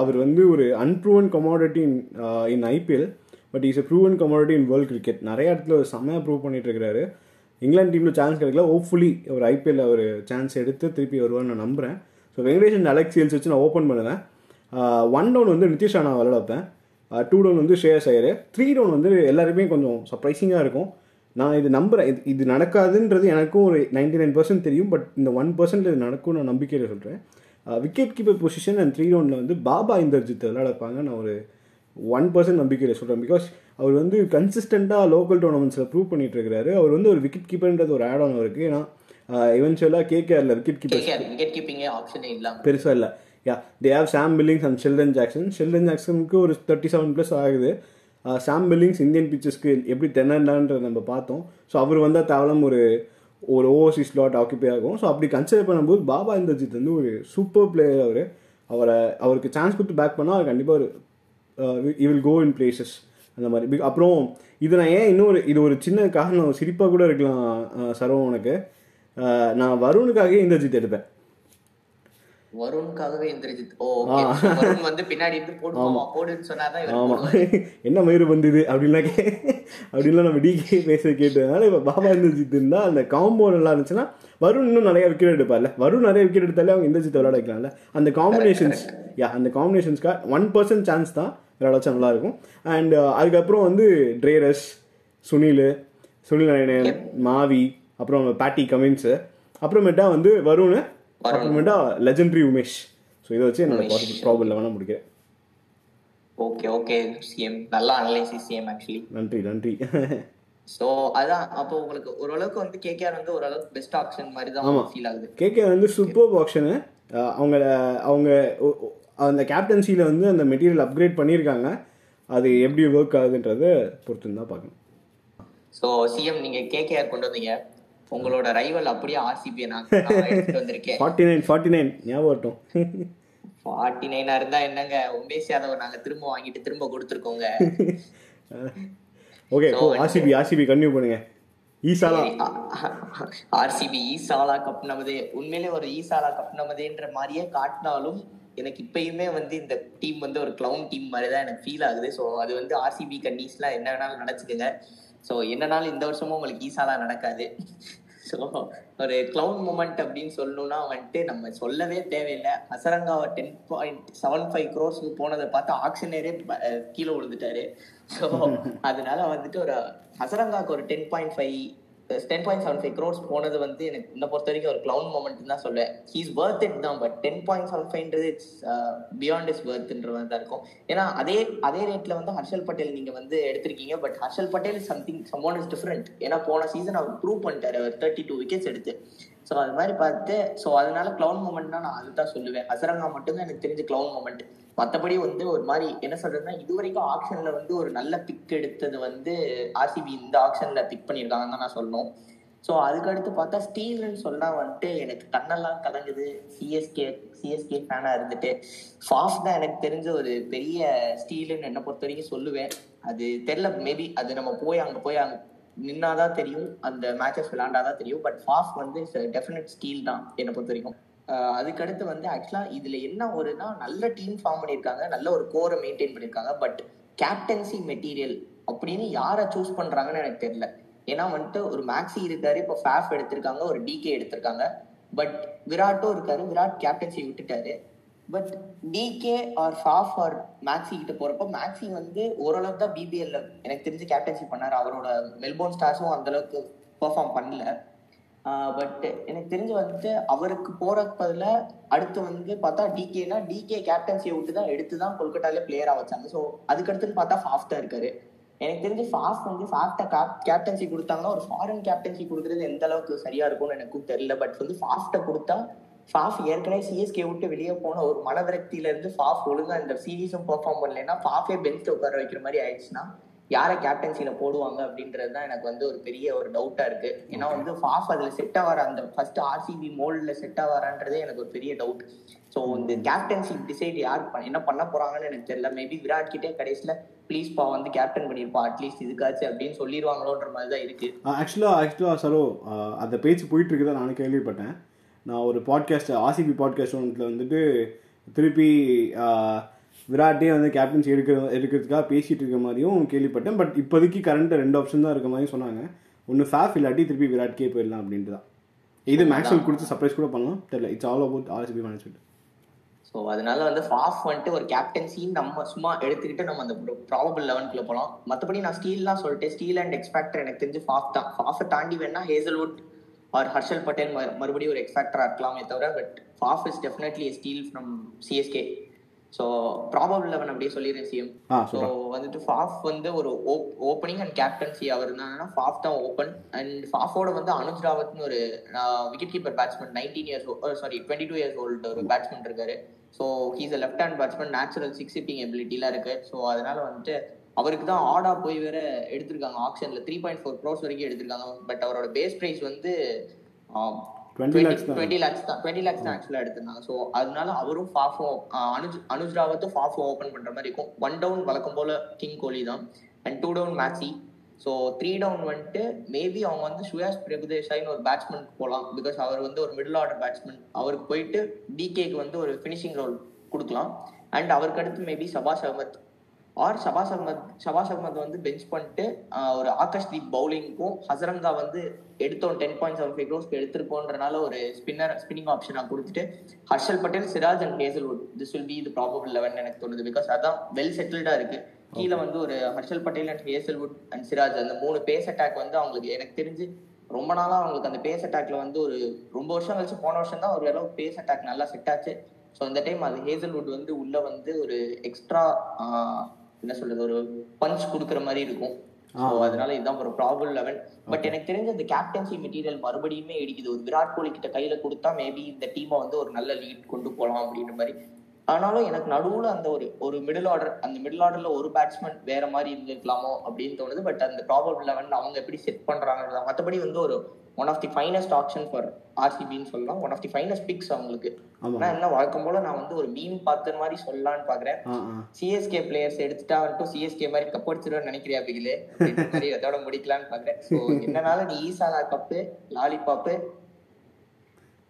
அவர் வந்து ஒரு unproven commodity in in IPL but is a proven commodity in world cricket நிறைய இடத்துல ஒரு செம்மையாக prove பண்ணிட்டு இருக்கிறாரு. இங்கிலாந்து டீமில் சான்ஸ் கிடைக்கல. ஹோப்ஃபுல்லி ஒரு ஐபிஎல்ல ஒரு சான்ஸ் எடுத்து திருப்பி வருவான்னு நான் நம்புகிறேன் ஸோ வெங்கடேஷன் அலெக்சியல்ஸ் வச்சு நான் ஓப்பன் பண்ணுவேன். ஒன் டவுன் வந்து நிதிஷ் ராணா விளையாட வைப்பேன் டூ டவுன் வந்து ஷேயர்ஸ் ஐயர். த்ரீ டவுன் வந்து எல்லாருமே கொஞ்சம் சர்ப்ரைசிங்காக இருக்கும். நான் இது நம்புகிறேன் இது இது நடக்காதுன்றது எனக்கும் ஒரு நைன்டி நைன் பர்சன்ட் தெரியும். பட் இந்த ஒன் பர்சன்ட் இது நடக்கும் நான் நம்பிக்கையில் சொல்கிறேன் wicket keeper position and three ரவுண்டில் வந்து பாபா இந்தர்ஜித் விளையாடப்பாங்க நான் ஒரு ஒன் பர்சன்ட் நம்பிக்கையில் சொல்கிறேன் பிகாஸ் அவர் வந்து கன்சிஸ்டண்ட்டாக லோக்கல் டோர்னமெண்ட்ஸில் ப்ரூவ் பண்ணிட்டு இருக்காரு அவர் வந்து ஒரு விக்கெட் கீப்பர்ன்றது ஒரு ஆட் ஆன் இருக்குது ஏன்னா இவென்ச்சுவலாக கேகேஆரில் விக்கெட் கீப்பர் விக்கெட் கீப்பிங்கே ஆப்ஷனே இல்லாம. பெருசாக இல்லை. Yeah they have Sam Billings and Sheldon Jackson Sheldon ஜாக்சனுக்கு ஒரு தேர்ட்டி செவன் ப்ளஸ் ஆகுது சாம் பில்லிங்ஸ் இந்தியன் பிச்சர்ஸ்க்கு எப்படி தென்னண்டான்றத நம்ம பார்த்தோம். ஸோ அவர் வந்தால் தேவலம் ஒரு ஒரு ஓவர்சி ஸ்லாட் ஆக்கிபை ஆகும். ஸோ அப்படி கன்சிடர் பண்ணும்போது பாபா இந்தர்ஜித் வந்து ஒரு சூப்பர் பிளேயர் அவர். அவரை அவருக்கு சான்ஸ் கொடுத்து பேக் பண்ணால் அவர் கண்டிப்பாக ஒரு he will go in places அந்த மாதிரி. அப்புறம் இது நான் ஏன் இன்னொரு இது ஒரு சின்ன காரணம் சிரிப்பாக கூட இருக்கலாம் uh, அஹ், சரவம் உனக்கு uh, நான் வருணுக்காகவே இந்திரஜித் எடுப்பேன். வருணுக்காகவே இந்திரஜித் ஓ okay. So, வருண் வந்து பின்னாடி இருந்து போடுவோமா போடுன்னு சொன்னாதான். என்ன மயிறு வந்தது அப்படின்லாம் கே அப்படின்லாம் நம்ம டிகே பேச கேட்டதுனால இப்போ பாபா இந்தர்ஜித் இருந்தால் அந்த காம்போ நல்லா இருந்துச்சுன்னா வருண் இன்னும் நிறைய விக்கெட் எடுப்பார்ல. வருண் நிறைய விக்கெட் எடுத்தாலே அவங்க இந்தர்ஜித் விளையாட வைக்கலாம்ல. அந்த காம்பினேஷன்ஸ் யா அந்த காம்பினேஷன்ஸ்க்காக ஒன் பர்சன்ட் சான்ஸ் தான் விளையாட வச்சா நல்லா இருக்கும். அண்ட் அதுக்கப்புறம் வந்து ட்ரேரஸ் சுனில் சுனில் நாராயணன் மாவி அப்புறம் பேட்டி கமின்ஸு அப்புறமேட்டா வந்து வருண் அப்புறமேட்டா லெஜெண்டரி உமேஷ் ஸோ இதை வச்சு என்னோட பாசிட்டிவ் ப்ராப்ளம் வேணால் முடிக்கிறேன். ஓகே ஓகே சிஎம் நல்லா அனலைசிஸ் சிஎம் ஆக்சுவலி நன்றி நன்றி. சோ அதான் அப்போ உங்களுக்கு ஓரளவுக்கு வந்து கேகேஆர் வந்து ஓரளவுக்கு பெஸ்ட் ஆப்ஷன் மாதிரி தான் ஃபீல் ஆகுது. கேகே வந்து சூப்பர் ஆப்ஷனு அவங்க அவங்க அந்த கேப்டன்சியில் வந்து அந்த மெட்டீரியல் அப்கிரேட் பண்ணியிருக்காங்க. அது எப்படி ஒர்க் ஆகுதுன்றதை பொறுத்து தான் பார்க்கணும். சோ சிஎம் நீங்க கேகேஆர் கொண்டு வந்தீங்க. உங்களோட ரைவல் அப்படியே ஆர்சிபி நான் வந்திருக்கேன் ஃபார்ட்டி நைன் ஃபார்ட்டி நைன் ஞாபகம் ஃபார்ட்டி நைனா இருந்தா என்னங்க உமேஷ் யாதவ் நாங்க திரும்ப வாங்கிட்டு திரும்ப கொடுத்துருக்கோங்க. ஓகே ஆர்சிபி ஆர்சிபி கன்டினியூ பண்ணுங்க. ஈசாலா. ஆர்சிபி ஈசாலா கப் நமதே. உண்மையிலே ஒரு ஈசாலா கப் நமதேன்ற மாதிரியே காட்டினாலும் எனக்கு இப்பயுமே வந்து இந்த டீம் வந்து ஒரு கிளவுன் டீம் மாதிரி தான் எனக்கு ஃபீல் ஆகுது. ஸோ அது வந்து ஆர்சிபி கண்டிஸ்லாம் என்ன வேணாலும் நினச்சிக்கோங்க ஸோ என்னனாலும் இந்த வருஷமும் உங்களுக்கு ஈசாலா நடக்காது. ஸோ ஒரு கிளவுன் மூமெண்ட் அப்படின்னு சொல்லணும்னா வந்துட்டு நம்ம சொல்லவே தேவையில்லை. ஹசரங்காவை ten point seven five crores போனதை பார்த்து ஆக்ஷனரே கீழே விழுந்துட்டாரு. ஸோ அதனால வந்துட்டு ஒரு ஹசரங்காக்கு ஒரு ten point five ten point seven five crores போனது வந்து எனக்கு இன்னை பொறுத்த வரைக்கும் ஒரு க்ளவுன் மூமெண்ட் தான் சொல்லுவேன். ஹீஸ் ஒர்த் இட் தான் பட் டென் பாயிண்ட் செவன் ஃபைவ்ன்றது இட்ஸ் பியாண்ட் இஸ் ஒர்த்ன்ற மாதிரி தான் இருக்கும். ஏன்னா அதே அதே ரேட்ல வந்து ஹர்ஷல் பட்டேல் நீங்க வந்து எடுத்திருக்கீங்க but Harshal Patel something some one is different ஏன்னா போன சீசன் அவர் ப்ரூவ் பண்ணிட்டாரு அவர் தேர்ட்டி டூ விக்கெட்ஸ் எடுத்து. ஸோ அது மாதிரி பார்த்து ஸோ அதனால க்ளவுன் மூமெண்ட்னா நான் அதுதான் சொல்லுவேன். ஹசரங்கா மட்டும்தான் எனக்கு தெரிஞ்ச க்ளவுன் மூமெண்ட் மற்றபடி வந்து ஒரு மாதிரி என்ன சொல்றதுன்னா இது வரைக்கும் ஆக்ஷன்ல வந்து ஒரு நல்ல பிக் எடுத்தது வந்து ஆர்சிபி இந்த ஆக்ஷன்ல பிக் பண்ணியிருக்காங்கன்னு தான் நான் சொல்லணும். ஸோ அதுக்கடுத்து பார்த்தா ஸ்டீல்னு சொன்னால் வந்துட்டு எனக்கு கண்ணெல்லாம் கலங்குது. சிஎஸ்கே சிஎஸ்கே ஃபேனாக இருந்துட்டு. ஃபாஃப் தான் எனக்கு தெரிஞ்ச ஒரு பெரிய ஸ்டீலுன்னு என்னை பொறுத்த வரைக்கும் சொல்லுவேன். அது தெரில மேபி அது நம்ம போய் அங்கே போய் அங்கே நின்னாதான் தெரியும் அந்த மேட்சஸ் விளாண்டாதான் தெரியும் பட் ஃபாஃப் வந்து டெஃபினட் ஸ்டீல் தான் என்னை பொறுத்த வரைக்கும் அதுக்கடுத்து வந்து ஆக்சுவலா இதுல என்ன ஒருனா நல்ல டீம் ஃபார்ம் பண்ணியிருக்காங்க நல்ல ஒரு கோரை மெயின்டைன் பண்ணியிருக்காங்க பட் கேப்டன்சி மெட்டீரியல் அப்படின்னு யாரை சூஸ் பண்றாங்கன்னு எனக்கு தெரியல. ஏன்னா வந்துட்டு ஒரு மேக்ஸி இருக்காரு இப்போ ஃபேஃப் எடுத்திருக்காங்க ஒரு டிகே எடுத்திருக்காங்க பட் விராட்டும் இருக்காரு விராட் கேப்டன்சி விட்டுட்டாரு. But DK or Faf or Maxi கிட்ட போறப்போ மேக்ஸி வந்து ஓரளவுக்கு தான் பிபிஎல்ல எனக்கு தெரிஞ்சு கேப்டன்சி பண்ணார். அவரோட மெல்போர்ன் ஸ்டார்ஸும் அந்த அளவுக்கு பெர்ஃபார்ம் பண்ணல. பட் எனக்கு தெரிஞ்சு வந்துட்டு அவருக்கு போற அடுத்து வந்து பார்த்தா டிகேனா டிகே கேப்டன்சியை விட்டு தான் எடுத்து தான் கொல்கட்டால பிளேயரா வச்சாங்க. ஸோ அதுக்கடுத்துன்னு பார்த்தா ஃபாஃப் தான் இருக்காரு. எனக்கு தெரிஞ்சு ஃபாஃப் வந்து ஃபாஃப்ட கேப்டன்சி கொடுத்தாங்கன்னா ஒரு ஃபாரின் கேப்டன்சி கொடுக்குறது எந்த அளவுக்கு சரியா இருக்கும்னு எனக்கும் தெரியல. பட் வந்து ஃபாஃப்ட கொடுத்தா ஃபாஃப் ஏற்கனவே சிஎஸ்கே விட்டு வெளியே போன ஒரு மனவிரக்தியில இருந்து ஃபாஃப் ஒழுங்கா இந்த சீரீஸும் பெர்ஃபார்ம் பண்ணலைன்னா ஃபாஃபே பெஞ்ச் உட்கார வைக்கிற மாதிரி ஆயிடுச்சுன்னா யாரை கேப்டன்சில போடுவாங்க அப்படின்றது தான் எனக்கு வந்து ஒரு பெரிய ஒரு டவுட்டா இருக்கு. ஏன்னா வந்து ஃபாஃப் அதுல செட் ஆவார அந்த ஃபர்ஸ்ட் ஆர்சிபி மோல்ட்ல செட் ஆவாரான்றதே எனக்கு ஒரு பெரிய டவுட் ஸோ இந்த கேப்டன்சி டிசைட் யார் என்ன பண்ண போறாங்கன்னு எனக்கு தெரியல. மேபி விராட் கிட்டே கடைசியில ப்ளீஸ் பா வந்து கேப்டன் பண்ணிருப்பா. அட்லீஸ்ட் இதுக்காச்சும் அப்படின்னு சொல்லிடுவாங்களோன்ற மாதிரி தான் இருக்கு ஆக்சுவலாக ஆக்சுவலாக சரோ அந்த பேச்சு போயிட்டு இருக்குதா நானும் கேள்விப்பட்டேன். நான் ஒரு பாட்காஸ்ட் ஆர்சிபி பாட்காஸ்ட் ஒன்றில் வந்துட்டு திருப்பி விராட்டே வந்து கேப்டன்சி எடுக்கிற எடுக்கிறதுக்காக பேசிட்டு இருக்க மாதிரியும் கேள்விப்பட்டேன். பட் இப்போதைக்கு கரண்ட் ரெண்டு ஆப்ஷன் தான் இருக்க மாதிரி சொன்னாங்க. ஒன்று ஃபேஃப் இல்லாட்டி திருப்பி விராட்கே போயிடலாம் அப்படின்ட்டு தான். இது மேக்ஸ்வெல் கொடுத்து சர்ப்ரைஸ் கூட பண்ணலாம். தெரியல. It's all about RCB management so அதனால வந்து ஃபாஃப் வந்துட்டு ஒரு கேப்டன்சின்னு நம்ம சும்மா எடுத்துக்கிட்டு நம்ம அந்த ப்ராபபிள் லெவன்குள்ள போகலாம் மற்றபடி நான் ஸ்டீல்லாம் சொல்லிட்டு ஸ்டீல் அண்ட் எக்ஸ்பேக்டர் எனக்கு தெரிஞ்சு ஃபாஃப் தான். ஃபாஃபை தாண்டி வேணா ஹேசல்வுட் ஆர் ஹர்ஷல் பட்டேல் மறு- மறுபடியும் ஒரு எக்ஸ்பேக்டரா இருக்கலாமே தவிர but Faf is definitely still from CSK so probable eleven அப்படியே சொல்லிடுறேன் சிஎம் ஸோ வந்துட்டு ஃபாஃப் வந்து ஒரு ஓப்பனிங் அண்ட் கேப்டன்சி அவர் இருந்தாங்கன்னா ஃபாஃப் தான் ஓப்பன் அண்ட் ஃபாஃபோட வந்து அனுஜ் ராவத்னு ஒரு wicket keeper batsman nineteen years sorry twenty two years old ஒரு பேட்ஸ்மேன் இருக்காரு. So he's a left hand batsman natural six hitting எபிலிட்டிலாம் இருக்கு. ஸோ அதனால வந்துட்டு அவருக்கு தான் ஆடா போய் வேற எடுத்திருக்காங்க. ஆப்ஷன்ல த்ரீ பாயிண்ட் ஃபோர் க்ரோஸ் வரைக்கும் எடுத்திருக்காங்க. பட் அவரோட பேஸ் ப்ரைஸ் வந்து டுவெண்ட்டி லேக்ஸ் தான். டுவெண்ட்டி லேக்ஸ் தான். ஆக்சுவலாக எடுத்திருந்தாங்க. ஸோ அதனால அவரும் ஃபாஃபும் அனுஜ் அனுஜ் ராவத்தும் ஃபாஃபும் ஓப்பன் பண்ற மாதிரி இருக்கும். ஒன் டவுன் வழக்கம் போல கிங் கோலி தான். And two down Maxi so three down வந்துட்டு மேபி அவங்க வந்து சுயாஸ் பிரபுதேசாயின்னு ஒரு பேட்ஸ்மேனுக்கு போகலாம் பிகாஸ் அவர் வந்து ஒரு மிடில் ஆர்டர் பேட்ஸ்மேன் அவருக்கு போயிட்டு டிகேக்கு வந்து ஒரு ஃபினிஷிங் ரோல் கொடுக்கலாம். அண்ட் அவருக்கு அடுத்து மேபி சபாஷ் அகமத் ஆர் ஷபாஸ் அகமத் ஷபாஸ் அகமத் வந்து பெஞ்ச் பண்ணிட்டு ஒரு ஆகாஷ் தீப் பவுலிங்க்கும் ஹசரங்கா வந்து எடுத்தோம் டென் பாயிண்ட் செவன் ஃபைவ் க்ரோஸ்க்கு எடுத்திருக்கோன்றனால ஒரு ஸ்பின்னர் ஸ்பின்னிங் ஆப்ஷனாக கொடுத்துட்டு Harshal Patel Siraj and Hazlewood. This will be the probable eleven எனக்கு தோணுது. பிகாஸ் அதான் வெல் செட்டில்டா இருக்கு. கீழே வந்து ஒரு Harshal Patel and Hazlewood and Siraj. அந்த மூணு பேஸ் அட்டாக் வந்து அவங்களுக்கு எனக்கு தெரிஞ்சு ரொம்ப நாளா அவங்களுக்கு அந்த பேஸ் அட்டாக்ல வந்து ஒரு ரொம்ப வருஷம் கழிச்சு போன வருஷம் தான் ஒரு அளவு பேஸ் அட்டாக் நல்லா செட் ஆச்சு. ஸோ இந்த டைம் அது ஹேசல்வுட் வந்து உள்ள வந்து ஒரு எக்ஸ்ட்ரா என்ன சொல்றது ஒரு பஞ்ச் கொடுக்குற மாதிரி இருக்கும். அதனால இதுதான் ஒரு ப்ராபபிள் லெவன் பட் எனக்கு தெரிஞ்ச இந்த கேப்டன்சி மெட்டீரியல் மறுபடியுமே இடிக்குது. ஒரு விராட் கோலி கிட்ட கையில கொடுத்தா மேபி இந்த டீமை வந்து ஒரு நல்ல லீட் கொண்டு போகலாம் அப்படின்ற மாதிரி ஆனாலும் எனக்கு நடுவுல அந்த ஒரு ஒரு மிடில் ஆர்டர் அந்த மிடில் ஆர்டர்ல ஒரு பேட்ஸ்மேன் வேற மாதிரி இருந்திருக்கலாமோ அப்படின்னு தோணுது. பட் அந்த ப்ராபபிள் லெவன் அவங்க எப்படி செட் பண்றாங்க மற்றபடி வந்து ஒரு one of the finest option for ஆர்சிபின்னு சொல்லலாம். One of the finest picks அவங்களுக்கு. ஆனா என்ன வழக்கம் போல நான் வந்து ஒரு மீம் பார்த்த மாதிரி சொல்லலாம்னு பாக்குறேன். சிஎஸ்கே பிளேயர்ஸ் எடுத்துட்டா வந்துட்டு சிஎஸ்கே மாதிரி கப் அடிச்சிருவேன் நினைக்கிறியா பிகிலே மாதிரி அதோட முடிக்கலாம்னு பாக்குறேன். ஸோ என்னனால நீ ஈசாலா கப்பு லாலிபாப்பு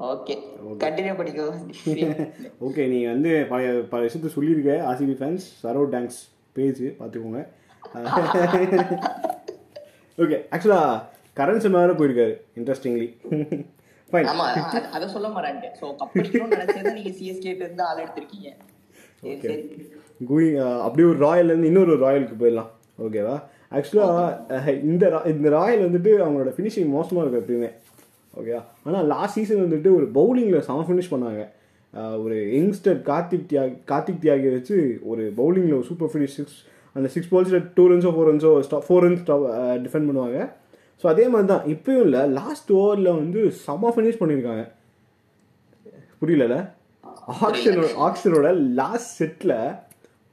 ஓகே கண்டினியூ பண்ணிக்கோ ஓகே நீ வந்து பழைய பல விஷயத்த சொல்லியிருக்க RCB fans Saro tanks page பார்த்துக்கோங்க. ஓகே ஆக்சுவலாக கரண்ட் வேறு போயிருக்காரு இன்ட்ரெஸ்டிங்லி ஃபைன் ஆமா அத- சொல்ல மாட்டேன் சோ கப் அடிக்கணும்னு நினைச்சதா நீங்க சிஎஸ்கே இருந்து ஆள் எடுத்திருக்கீங்க. சரி கோயிங் அப்படியே ஒரு ராயல்லேருந்து இன்னொரு ராயலுக்கு போயிடலாம். ஓகேவா ஆக்சுவலாக இந்த இந்த ராயல் வந்துட்டு அவங்களோட ஃபினிஷிங் மோசமாக இருக்கும் எப்பயுமே ஓகேவா ஆனால் லாஸ்ட் சீசன் வந்துட்டு ஒரு பவுலிங்கில் செம ஃபினிஷ் பண்ணாங்க. ஒரு யங்ஸ்டர் கார்த்திக் தியாக் கார்த்திக் தியாகி வச்சு ஒரு பவுலிங்கில் ஒரு சூப்பர் ஃபினிஷ் சிக்ஸ் அந்த சிக்ஸ் பால்ஸில் டூ ரன்ஸோ ஃபோர் ரன்ஸோ ஸ்டாப் ஃபோர் ரன்ஸ் டிஃபெண்ட் பண்ணுவாங்க. ஸோ அதே மாதிரி தான் இப்பயும் இல்லை லாஸ்ட் ஓவரில் வந்து செம ஃபினிஷ் பண்ணியிருக்காங்க புரியலல? ஆக்ஷனோட ஆக்ஷனோட லாஸ்ட் செட்டில்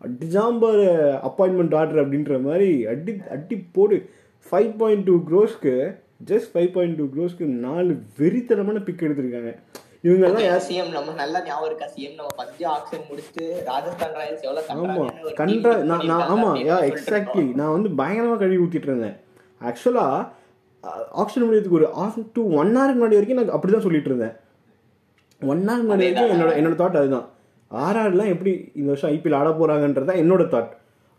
அடிஜாம்பர் அப்பாயின்மெண்ட் ஆர்டர் அப்படின்ற மாதிரி அடி அடி போடு ஃபைவ் பாயிண்ட் டூ க்ரோஸ்க்கு ஜஸ்ட் ஃபைவ் பாயிண்ட் டூ க்ரோஸ்க்கு நாலு வெறித்தனமான பிக் எடுத்திருக்காங்க. இவங்கெல்லாம் யார்? சிஎம் நம்ம நல்லா ஞாபகம் இருக்கா? சிஎம் நம்ம ஃபர்ஸ்ட் ஆக்ஷன் முடிச்சுட்டு ராஜஸ்தான் ராயல்ஸ் எவ்வளவு ஆமா. கண்ட்ரா நான் நான் பண்ணிருக்காங்க ஆமா. அப்படின்னு யா எக்ஸாக்ட்லி. நான் வந்து பயங்கரமா கழுவி ஊத்திட்டு இருந்தேன். ஆக்சுவலா ஆக்ஷன் முடியறதுக்கு ஒரு ஆஃப் டு ஒன் ஹவருக்கு முன்னாடி வரைக்கும் நான் அப்படிதான் சொல்லிட்டு இருந்தேன். ஒன் ஹவர் முன்னாடி வரைக்கும் என்னோட என்னோட தாட் அதுதான். ஆர்ஆர்லாம் எப்படி இந்த வருஷம் ஐபிஎல் ஆட போறாங்கன்றது தான் என்னோட தாட்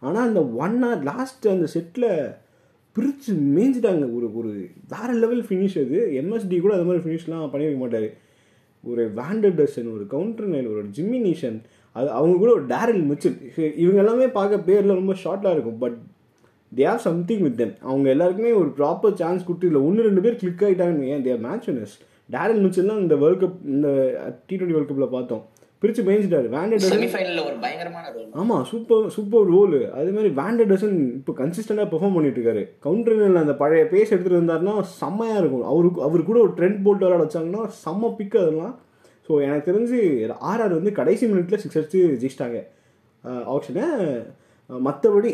ஆனா அந்த ஒன் ஹவர் லாஸ்ட் அந்த செட்ல பிரித்து மேய்ஞ்சிட்டாங்க. ஒரு ஒரு வேற லெவல் ஃபினிஷ் அது. எம்எஸ்டி கூட அது மாதிரி ஃபினிஷ்லாம் பண்ணியிருக்க மாட்டார். ஒரு வேண்டர்டர்சன் ஒரு கவுண்டர் நைல் ஒரு ஜிம்மினிஷன் அது அவங்க கூட ஒரு டேரல் மிச்சல் இவங்க எல்லாமே பார்க்க பேரில் ரொம்ப ஷார்ட்டாக இருக்கும். But they have something with them அவங்க எல்லாருக்குமே ஒரு ப்ராப்பர் சான்ஸ் கொடுத்து இதில் ஒன்று ரெண்டு பேர் கிளிக் ஆகிட்டாங்கன்னு ஏன் தேர் மேட்ச் வினர்ஸ் டேரன் மிச்சல்லாம் இந்த வேர்ல்ட் கப் இந்த டி டுவெண்ட்டி வேர்ல்ட் கப்பில் பார்த்தோம். பிரித்து மேய்ச்சிட்டாரு வேண்டட் செமிஃபைனல்ல ஒரு பயங்கரமான ரோல் ஆமாம் சூப்பர் சூப்பர் ரோல் அதே மாதிரி வேண்டடர்சன் இப்போ கன்சிஸ்டண்டாக பெர்ஃபார்ம் பண்ணிட்டு இருக்காரு கவுண்டரில் அந்த பழைய பேஸ் எடுத்துகிட்டு இருந்தாருன்னா செம்மையாக இருக்கும். அவருக்கு அவர் கூட ஒரு ட்ரெண்ட் போல்ட் விளாட வச்சாங்கன்னா செம்ம பிக் அதெல்லாம். ஸோ எனக்கு தெரிஞ்சு ஆர்ஆர் வந்து கடைசி மினிட்ல சிக்ஸ் அடிச்சு ஜெயிச்சிட்டாங்க. ஆப்ஷனை மற்றபடி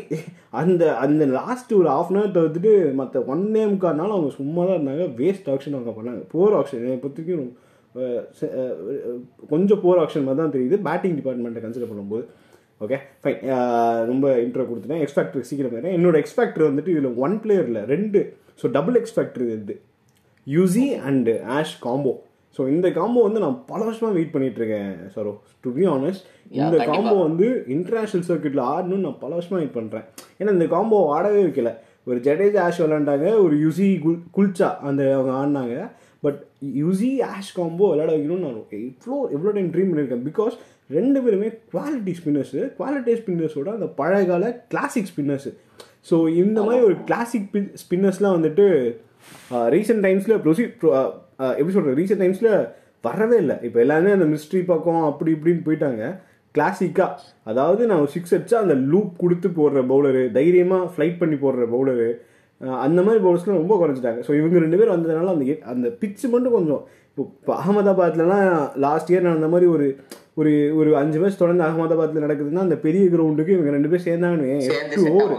அந்த அந்த லாஸ்ட் ஒரு ஆஃப் அன் ஹவர் தவிர்த்துட்டு மற்ற ஒன் நேம்க்காரனால அவங்க சும்மா தான் இருந்தாங்க. வேஸ்ட் ஆப்ஷன் அவங்க பண்ணாங்க. போர் ஆப்ஷன் என்னை அஹ், கொஞ்சம் போர் ஆப்ஷன் மாதிரி தான் தெரியுது. பேட்டிங் டிபார்ட்மெண்ட்டை கன்சிடர் பண்ணும்போது. ஓகே ஃபைன் ரொம்ப இன்ட்ரோ கொடுத்துட்டேன். எக்ஸ்பேக்டர் சீக்கிரம் என்னோட எக்ஸ்பேக்டர் வந்துட்டு இதில் ஒன் பிளேயரில் ரெண்டு. ஸோ டபுள் எக்ஸ்பேக்டர் இது. Yuzi and Ash combo so இந்த காம்போ வந்து நான் பல வருஷமாக வெயிட் பண்ணிட்டு இருக்கேன் சரோ டு பி ஆனஸ்ட் இந்த. காம்போ வந்து இன்டர்நேஷனல் சர்க்கியூட்டில் ஆடணும்னு நான் பல வருஷமாக வெயிட் பண்ணுறேன் ஏன்னா இந்த காம்போ ஆடவே வைக்கல. ஒரு ஜடேஜா ஆஷ் விளாண்டாங்க ஒரு யுசி குல் குல்ச்சா அந்த அவங்க ஆடினாங்க. பட் யூசி ஆஷ் காம்போ விளையாட வைக்கணும்னு நான் எவ்வளோ எவ்வளோ டைம் ட்ரீம் பண்ணியிருக்கேன் பிகாஸ் ரெண்டு பேருமே குவாலிட்டி ஸ்பின்னர்ஸு குவாலிட்டி ஸ்பின்னர்ஸோட அந்த பழைய கால கிளாசிக் ஸ்பின்னர்ஸு ஸோ இந்த மாதிரி ஒரு கிளாசிக் ஸ்பின்னர்ஸ்லாம் வந்துட்டு ரீசெண்ட் டைம்ஸில் ப்ரொசி எப்படி சொல்கிறது ரீசெண்ட் டைம்ஸில் வரவே இல்லை. இப்போ எல்லாருமே அந்த மிஸ்ட்ரி பக்கம் அப்படி இப்படின்னு போயிட்டாங்க. கிளாசிக்காக அதாவது நான் சிக்ஸ் அடிச்சா அந்த லூப் கொடுத்து போடுற பவுலரு தைரியமாக ஃப்ளைட் பண்ணி போடுற பவுலரு அந்த மாதிரி பவுலர்ஸ்லாம் ரொம்ப குறைஞ்சிட்டாங்க. ஸோ இவங்க ரெண்டு பேரும் வந்ததுனால அந்த அந்த பிச்சு மட்டும் கொஞ்சம் இப்போ அகமதாபாத்லலாம் லாஸ்ட் இயர் நான் அந்த மாதிரி ஒரு ஒரு ஒரு அஞ்சு மேட்ச் தொடர்ந்து அகமதாபாத்தில் நடக்குதுன்னா அந்த பெரிய கிரவுண்டுக்கு இவங்க ரெண்டு பேரும் சேர்ந்தாங்கன்னு எட்டு ஓவர்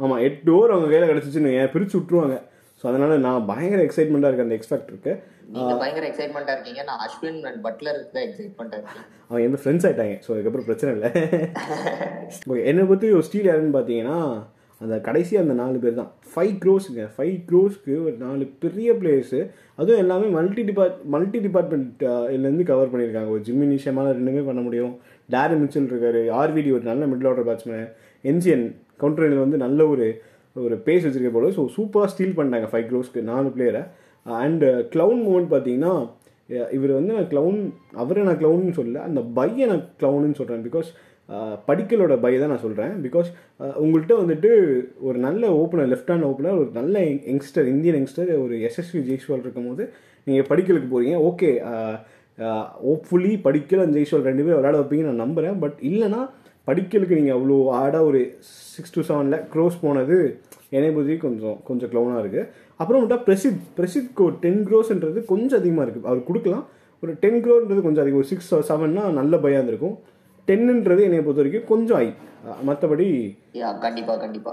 ஆமாம் எட்டு ஓவர் அவங்க கையில் கிடச்சிச்சுன்னு ஏன் பிரித்து விட்ருவாங்க ஸோ அதனால நான் பயங்கர எக்ஸைட்மெண்ட்டாக இருக்கேன். அந்த எக்ஸ்பெக்டருக்கு பயங்கர எக்ஸைட்மெண்டா இருக்கீங்க. நான் அஸ்வின் அண்ட் பட்லருக்கு தான் எக்ஸைட்மெண்டா இருக்கேன். அவன் எந்த ஃப்ரெண்ட்ஸ் ஆயிட்டாங்க. ஸோ அதுக்கப்புறம் பிரச்சனை இல்லை. ஓகே என்னை பற்றி ஒரு ஸ்டீல் யாருன்னு பார்த்தீங்கன்னா அந்த கடைசி அந்த நாலு பேர் தான். ஃபைவ் க்ரோஸுங்க ஃபைவ் க்ரோஸ்க்கு ஒரு நாலு பெரிய பிளேயர்ஸு அதுவும் எல்லாமே மல்டி டிபார்ட் மல்டி டிபார்ட்மெண்ட் இதுலேருந்து கவர் பண்ணியிருக்காங்க. ஒரு ஜிம்மி நிஷமால ரெண்டுமே பண்ண முடியும். டேரி மிச்சல் இருக்காரு. ஆர்விடி ஒரு நல்ல மிடில் ஆர்டர் பேட்ஸ்மேன் என்ஜிஎன் கவுண்டரில் வந்து நல்ல ஒரு ஒரு பேஸ் வச்சிருக்க போல. ஸோ சூப்பராக ஸ்டீல் பண்ணிட்டாங்க ஃபைவ் க்ரோஸ்க்கு நாலு பிளேயரை அண்டு க்ளவுன் மூமெண்ட் பார்த்தீங்கன்னா இவர் வந்து நான் க்ளவுன் அவரை நான் க்ளவுன்னு சொல்லல. அந்த பையை நான் க்ளவுன்னு சொல்கிறேன் பிகாஸ் படிக்கலோட பை தான் நான் சொல்கிறேன் பிகாஸ் உங்கள்கிட்ட வந்துட்டு ஒரு நல்ல ஓப்பனர் லெஃப்ட் ஹேண்ட் ஓப்பனர் ஒரு நல்ல யங்ஸ்டர் இந்தியன் யங்ஸ்டர் ஒரு எஸ்எஸ்வி ஜெய்ஸ்வால் இருக்கும் போது நீங்கள் படிக்கலுக்கு போகிறீங்க ஓகே ஹோப்ஃபுல்லி படிக்கல அந்த ஜெய்ஸ்வால் ரெண்டு பேரும் விளையாட வைப்பீங்க நான் நம்புகிறேன் பட் இல்லைனா படிக்கலுக்கு நீங்கள் அவ்வளோ ஆடாக ஒரு சிக்ஸ் டு செவனில் க்ரோஸ் போனது என்னை பற்றி கொஞ்சம் கொஞ்சம் க்ளவுனாக இருக்குது அப்புறம் விட்டா பிரசித் பிரசித்க்கு ஒரு டென் க்ரோஸ்ன்றது கொஞ்சம் அதிகமாக இருக்குது அவர் கொடுக்கலாம். ஒரு டென் க்ரோன்றது கொஞ்சம் அதிகம். ஒரு சிக்ஸ் செவன்னா நல்ல பயம் இருந்திருக்கும். டென்னுன்றது என்னை பொறுத்த வரைக்கும் கொஞ்சம் ஐ. மற்றபடி யா கண்டிப்பா கண்டிப்பா.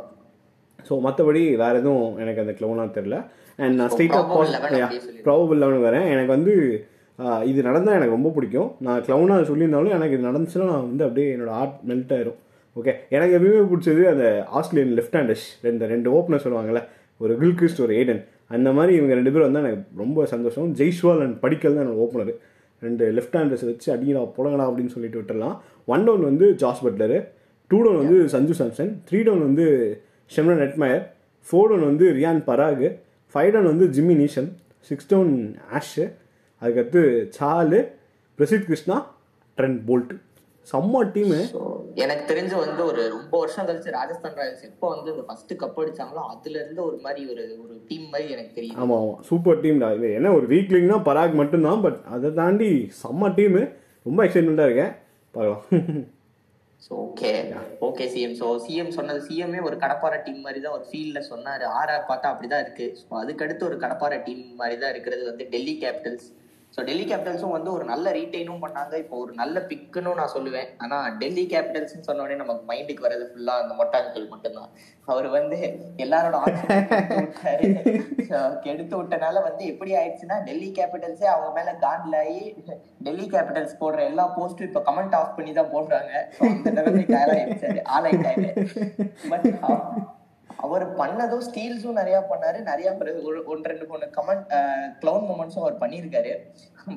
ஸோ மற்றபடி வேறு எதுவும் எனக்கு அந்த க்ளவுனாக தெரில அண்ட் நான் ஸ்ட்ரெயிட்டாக. ப்ராபபிள் லெவன் வரேன். எனக்கு வந்து இது நடந்தால் எனக்கு ரொம்ப பிடிக்கும். நான் க்ளவுனாக சொல்லியிருந்தாலும் எனக்கு இது நடந்துச்சுன்னா நான் வந்து அப்படியே என்னோட ஆர்ட் மெல்ட் ஆயிரும். ஓகே எனக்கு எப்பயுமே பிடிச்சது அந்த ஆஸ்திரேலியன் லெஃப்ட் ஹேண்டர்ஸ் ரெண்டு ரெண்டு ஓப்பனர் சொல்லுவாங்கல்ல. ஒரு கில்கிறிஸ்ட் ஒரு ஏடன் அந்த மாதிரி இவங்க ரெண்டு பேரும் வந்தால் எனக்கு ரொம்ப சந்தோஷம். ஜெய்ஸ்வால் அண்ட் படிக்கல் தான் என்னோட ஓப்பனர் ரெண்டு லெஃப்ட் ஹேண்டர்ஸ் வச்சு அடிங்களா புடங்கடா அப்படின்னு சொல்லிட்டு விட்டுறலாம் ஒன் டவுன் வந்து ஜாஸ் பட்லரு டூ டவுன் வந்து சஞ்சு சாம்சன் த்ரீ டவுன் வந்து ஷெம்ரன் நெட்மயர் ஃபோர் டவுன் வந்து ரியான் பராக் ஃபைவ் டவுன் வந்து Jimmy Neesham six down Ash அதுக்கடுத்து சாலு பிரசித் கிருஷ்ணா ட்ரெண்ட் போல்ட் செம்ம டீமு எனக்கு தெரிஞ்சு வந்து ஒரு ரொம்ப வருஷம் கழிச்சு ராஜஸ்தான் ராயல்ஸ் எப்போ வந்து இந்த ஃபர்ஸ்ட் கப் அடிச்சாங்களோ அதுல இருந்து ஒரு மாதிரி ஒரு ஒரு டீம் மாதிரி எனக்கு தெரியும் ஆமாம் ஆமாம் சூப்பர் டீம் தான் இது என்ன ஒரு வீக்லிங்னா பராக் மட்டும்தான் பட் அதை தாண்டி செம்ம டீமு ரொம்ப எக்ஸைட்மெண்ட்டாக இருக்கேன். பார்க்கலாம் so okay okay CM so CM சொன்னது சிஎம்ஏ ஒரு கடப்பார டீம் மாதிரி தான் ஒரு ஃபீல்ட்ல சொன்னாரு. ஆர்ஆர் பார்த்தா அப்படிதான் இருக்கு. ஸோ அதுக்கடுத்து ஒரு கடப்பார டீம் மாதிரி தான் இருக்கிறது வந்து டெல்லி கேபிட்டல்ஸ் ஸோ டெல்லி கேபிட்டல்ஸும் வந்து ஒரு நல்ல ரீட்டைனும் பண்ணாங்க. இப்போ ஒரு நல்ல பிக்குன்னு நான் சொல்லுவேன். ஆனா டெல்லி கேபிட்டல்ஸ்னு சொன்னோடனே நமக்கு மைண்டுக்கு வர்றது ஃபுல்லா அந்த மொட்டாங்கல் மட்டும்தான். அவர் வந்து எல்லாரோட கெடுத்து விட்டனால வந்து எப்படி ஆயிடுச்சுன்னா டெல்லி கேபிட்டல்ஸே அவங்க மேல காண்டில் ஆகி டெல்லி கேபிட்டல்ஸ் போடுற எல்லா போஸ்டும் இப்போ கமெண்ட் ஆஃப் பண்ணி தான் போடுறாங்க. So, அந்த நிலைமைக்கு பட் அவர் பண்ணதும் ஸ்டீல்ஸும் நிறைய பண்ணாரு. நிறைய பிறகு ஒரு- ஒன்று ரெண்டு மூணு கமெண்ட் க்ளவுன் மூமெண்ட்ஸும் அவர் பண்ணியிருக்காரு.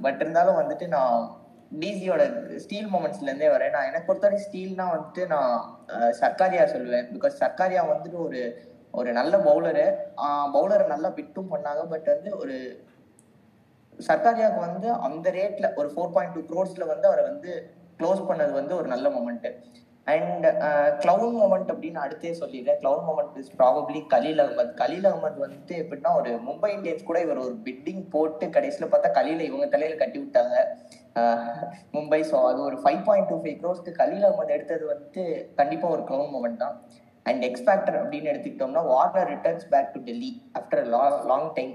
பட் இருந்தாலும் வந்துட்டு நான் டிசியோட ஸ்டீல் மூமெண்ட்ஸ்ல இருந்தே வரேன். நான் எனக்கு பொறுத்தவரை ஸ்டீல்னா வந்துட்டு நான் சர்க்காரியா சொல்லுவேன் பிகாஸ் சர்க்காரியா வந்துட்டு ஒரு ஒரு நல்ல பவுலரு பவுலரை நல்லா பிட்டும் பண்ணாங்க பட் வந்து ஒரு சர்க்காரியாவுக்கு வந்து அந்த ரேட்ல ஒரு ஃபோர் பாயிண்ட் டூ க்ரோர்ஸ்ல வந்து அவரை வந்து க்ளோஸ் பண்ணது வந்து ஒரு நல்ல மூமெண்ட்டு அண்ட் கிளவுன் மூமெண்ட் அப்படின்னு அடுத்தே சொல்லிடுறேன். Clown moment is probably Khaleel Ahmed Khaleel Ahmed வந்து எப்படின்னா ஒரு மும்பை இந்தியன்ஸ் கூட இவர் ஒரு பிட்டிங் போட்டு கடைசியில் பார்த்தா கலீல இவங்க தலையில கட்டி விட்டாங்க. மும்பை ஸோ அது ஒரு ஃபைவ் பாயிண்ட் டூ ஃபைவ் க்ரோஸ்க்கு கலீல் அகமத் எடுத்தது வந்து கண்டிப்பாக ஒரு கிளவுன் மூமெண்ட் தான். அண்ட் எக்ஸ்பேக்டர் அப்படின்னு எடுத்துக்கிட்டோம்னா Warner returns back to Delhi after long time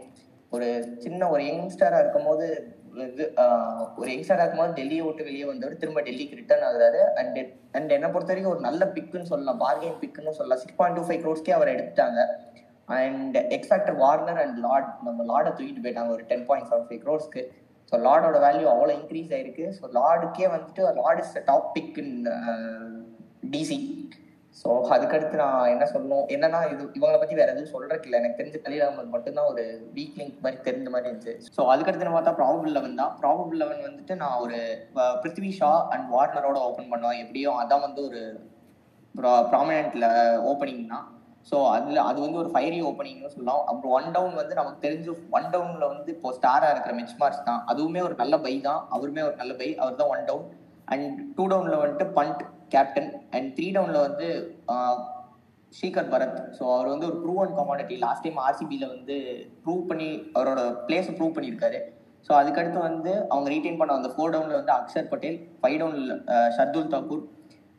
ஒரு சின்ன ஒரு யங்ஸ்டராக இருக்கும் போது இது ஒரு யங்ஸ்டராக இருக்கும்போது டெல்லியை விட்டு வெளியே வந்தவர் திரும்ப டெல்லிக்கு ரிட்டர்ன் ஆகுறாரு. அண்ட் அண்ட் என்னை பொறுத்த வரைக்கும் ஒரு நல்ல பிக்குன்னு சொல்லலாம். பார்கெயின் பிக்குன்னு சொல்லலாம். சிக்ஸ் பாயிண்ட் டூ ஃபைவ் க்ரோஸ்க்கே அவர் எடுத்துட்டாங்க. And X factor Warner and Lord நம்ம லார்டை தூக்கிட்டு போயிட்டாங்க. ஒரு டென் பாயிண்ட் செவன் ஃபைவ் க்ரோஸ்க்கு ஸோ லார்டோட வேல்யூ அவ்வளோ இன்க்ரீஸ் ஆயிருக்கு. ஸோ லார்டுக்கே வந்துட்டு Lord is top pick in DC so அதுக்கடுத்து நான் என்ன சொல்லணும்? என்னன்னா இது இவங்களை பத்தி வேற எதுவும் சொல்றதுக்கு இல்லை. எனக்கு தெரிஞ்ச கலீல் அகமது மட்டும்தான் ஒரு வீக் லிங்க் மாதிரி தெரிஞ்ச மாதிரி இருந்துச்சு. ஸோ அதுக்கடுத்து பார்த்தா ப்ராபபிள் லெவன் தான். ப்ராபபிள் லெவன் வந்துட்டு நான் ஒரு பிருத்வி ஷா அண்ட் வார்னரோட ஓப்பன் பண்ணுவேன். எப்படியும் அதான் வந்து ஒரு ப்ராமினன்ட்ல ஓப்பனிங் தான். ஸோ அதில் அது வந்து ஒரு ஃபைரி ஓப்பனிங்னு சொல்லலாம். அப்புறம் ஒன் டவுன் வந்து நமக்கு தெரிஞ்சு ஒன் டவுன்ல வந்து இப்போ ஸ்டாரா இருக்கிற மிச் மார்க்ஸ் தான். அதுவுமே ஒரு நல்ல பை தான். அவருமே ஒரு நல்ல பை அவர் தான் ஒன் டவுன் அண்ட் டூ டவுன்ல வந்துட்டு பண்ட் கேப்டன் அண்ட் த்ரீ டவுன்ல வந்து ஸ்ரீகர் பரத் ஸோ அவர் வந்து ஒரு prove and commodity last time ஆர்சிபியில் வந்து ப்ரூவ் பண்ணி அவரோட பிளேஸை ப்ரூவ் பண்ணியிருக்காரு. ஸோ அதுக்கடுத்து வந்து அவங்க ரீட்டைன் பண்ண அந்த ஃபோர் டவுனில் வந்து அக்ஷர் பட்டேல் ஃபைவ் டவுனில் ஷர்துல் தாக்கூர்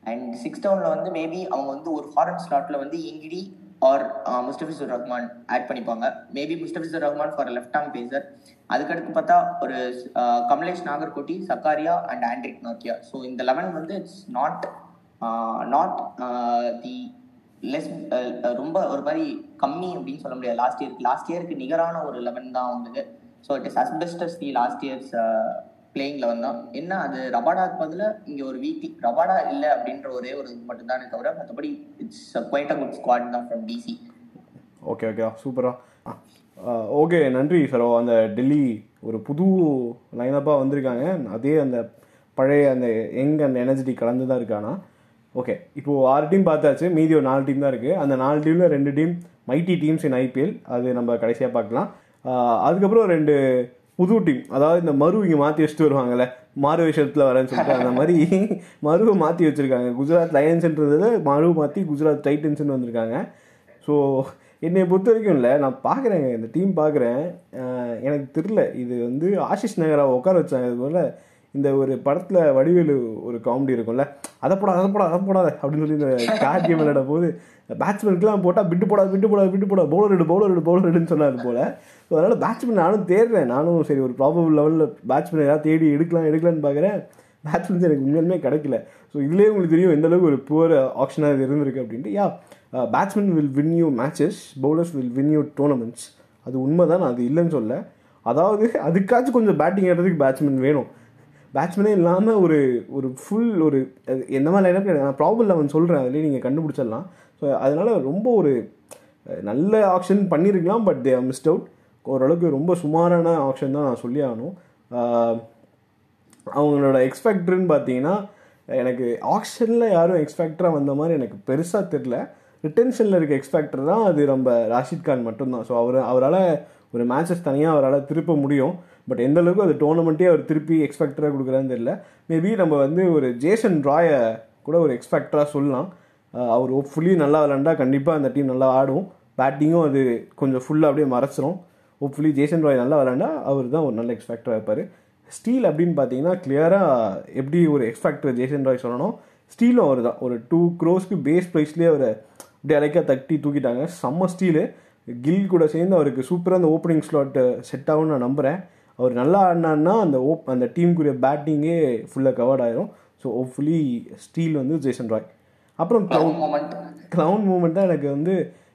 அண்ட் சிக்ஸ் டவுனில் வந்து மேபி அவங்க வந்து ஒரு ஃபாரன் ஸ்லாட்டில் வந்து Ngidi or Mustafizur Rahman add பண்ணிப்பாங்க. Maybe Mustafizur Rahman for left arm pacer அதுக்கடுத்து பார்த்தா ஒரு uh, Kamlesh Nagarkoti Sakariya and Anrich நோக்கியா ஸோ இந்த லெவன் வந்து it's not not the less ரொம்ப ஒரு மாதிரி கம்மி அப்படின்னு சொல்ல முடியாது. லாஸ்ட் இயருக்கு லாஸ்ட் இயருக்கு நிகரான ஒரு லெவன் தான் அவங்களுக்கு so it is as best as the last year's playing eleven என்ன அது ரபாடாக்கு பதில் இங்கே ஒரு வீக் ரபாடா இல்லை அப்படின்ற ஒரே ஒரு இது மட்டும்தானே தவிர மற்றபடி it's quite a good squad தான் ஃப்ரம் டிசி ஓகே ஓகே சூப்பரா ஓகே நன்றி சரோ அந்த டெல்லி ஒரு புது லைனப்பாக வந்திருக்காங்க. அதே அந்த பழைய அந்த யங் அந்த எனர்ஜிட்டி கலந்து தான் இருக்கானா. ஓகே இப்போது ஆறு டீம் பார்த்தாச்சு. மீதி ஒரு நாலு டீம் தான் இருக்குது அந்த நாலு டீமில் ரெண்டு team mighty teams in IPL அது நம்ம கடைசியாக பார்க்கலாம். அதுக்கப்புறம் ரெண்டு புது டீம் அதாவது இந்த மரு இங்கே மாற்றி வச்சுட்டு வருவாங்கல்ல மாறு விஷயத்தில் வரேன்னு சொல்லிட்டு அந்த மாதிரி மருவை மாற்றி வச்சுருக்காங்க. குஜராத் லயன்ஸ்ன்றதில் மறு மாற்றி குஜராத் டைட்டன்ஸ்னு வந்திருக்காங்க. ஸோ என்னை பொறுத்த வரைக்கும் இல்லை நான் பார்க்குறேங்க இந்த டீம் பார்க்குறேன் எனக்கு தெரில இது வந்து ஆஷிஷ் நகராவை உட்கார வச்சாங்க. இது போல் இந்த ஒரு படத்தில் வடிவேலு ஒரு காமெடி இருக்கும்ல அதை போடா அதை போடாத அதை போடாத அப்படின்னு சொல்லி இந்த கார்ட் கேம் விளையாட போது பேட்ஸ்மேனுக்குலாம் போட்டால் விட்டு போடாது விட்டு போடாது விட்டு போடாது பவுலர் எடு பவுலர் எடு பவுலர் எடுன்னு சொன்னார் போல். ஸோ அதனால் பேட்ஸ்மேன் நானும் தேடுறேன். நானும் சரி ஒரு ப்ராபபிள் லெவலில் பேட்ஸ்மேன் ஏதாவது தேடி எடுக்கலாம் எடுக்கலான்னு பார்க்குறேன் பேட்ஸ்மேன்ஸ் எனக்கு உண்மையுமே கிடைக்கல. ஸோ இதுலேயே உங்களுக்கு தெரியும் எந்த அளவுக்கு ஒரு புவர் ஆப்ஷனாக இது இருந்திருக்கு அப்படின்ட்டு. Yeah batsman will win you matches bowlers will win you tournaments அது உண்மை தான் நான் அது இல்லைன்னு சொல்ல அதாவது அதுக்காச்சும் கொஞ்சம் பேட்டிங் ஆடுறதுக்கு பேட்ஸ்மேன் வேணும். பேட்ஸ்மேனே இல்லாமல் ஒரு ஒரு ஃபுல் ஒரு எந்த மாதிரி லைனப் நான் ப்ராப்ளம் லெவன் சொல்கிறேன் அதுலேயே நீங்கள் கண்டுபிடிச்சிடலாம். ஸோ அதனால் ரொம்ப ஒரு நல்ல ஆப்ஷன் பண்ணியிருக்கலாம் பட் தே மிஸ்ட் அவுட் ஓரளவுக்கு ரொம்ப சுமாரான ஆப்ஷன் தான் நான் சொல்லி ஆகணும் அவங்களோட எக்ஸ்பெக்டர்னு பார்த்தீங்கன்னா எனக்கு ஆக்ஷனில் யாரும் எக்ஸ்பெக்டராக வந்த மாதிரி எனக்கு பெருசாக தெரில ரிட்டென்ஷனில் இருக்க எக்ஸ்பெக்டர் தான் அது நம்ம ராஷித் கான் மட்டும்தான். ஸோ அவர் அவரால் ஒரு மேட்சஸ் தனியாக அவரால் திருப்ப முடியும். பட் எந்த அளவுக்கு அது டோர்னமெண்ட்டே அவர் திருப்பி எக்ஸ்பெக்டராக கொடுக்குறான்னு தெரியல. மேபி நம்ம வந்து ஒரு ஜேசன் ராயை கூட ஒரு எக்ஸ்பெக்டராக சொல்லலாம். அவர் ஃபுல்லி நல்லா விளாண்டா கண்டிப்பாக அந்த டீம் நல்லா ஆடும். பேட்டிங்கும் அது கொஞ்சம் ஃபுல்லாக அப்படியே மறைச்சிரும். ஹோப்ஃபுல்லி ஜேசன் ராய் நல்லா விளாண்டா அவர் தான் ஒரு நல்ல எக்ஸ்பெக்டராக இருப்பார். ஸ்டீல் அப்படின்னு பார்த்தீங்கன்னா கிளியராக எப்படி ஒரு எக்ஸ்பெக்டர் ஜேசன் ராய் சொல்லணும்? ஸ்டீலும் அவர் தான். ஒரு டூ க்ரோஸ்க்கு பேஸ் ப்ரைஸ்லேயே அவர் அப்படியே அலைக்கா தட்டி தூக்கிட்டாங்க. செம்ம ஸ்டீலு கில் கூட சேர்ந்து அவருக்கு சூப்பராக அந்த ஓப்பனிங் ஸ்லாட் செட் ஆகும்னு நான் நம்புகிறேன் அவர் நல்லா ஆடினான்னா அந்த ஓப் அந்த டீமுக்குரிய பேட்டிங்கே ஃபுல்லாக கவர்ட் ஆயிரும். ஸோ ஹோப்ஃபுல்லி ஸ்டீல் வந்து ஜேசன் ராய் அப்புறம் க்ளவுன் க்ளவுன் மூமெண்ட் தான் எனக்கு வந்து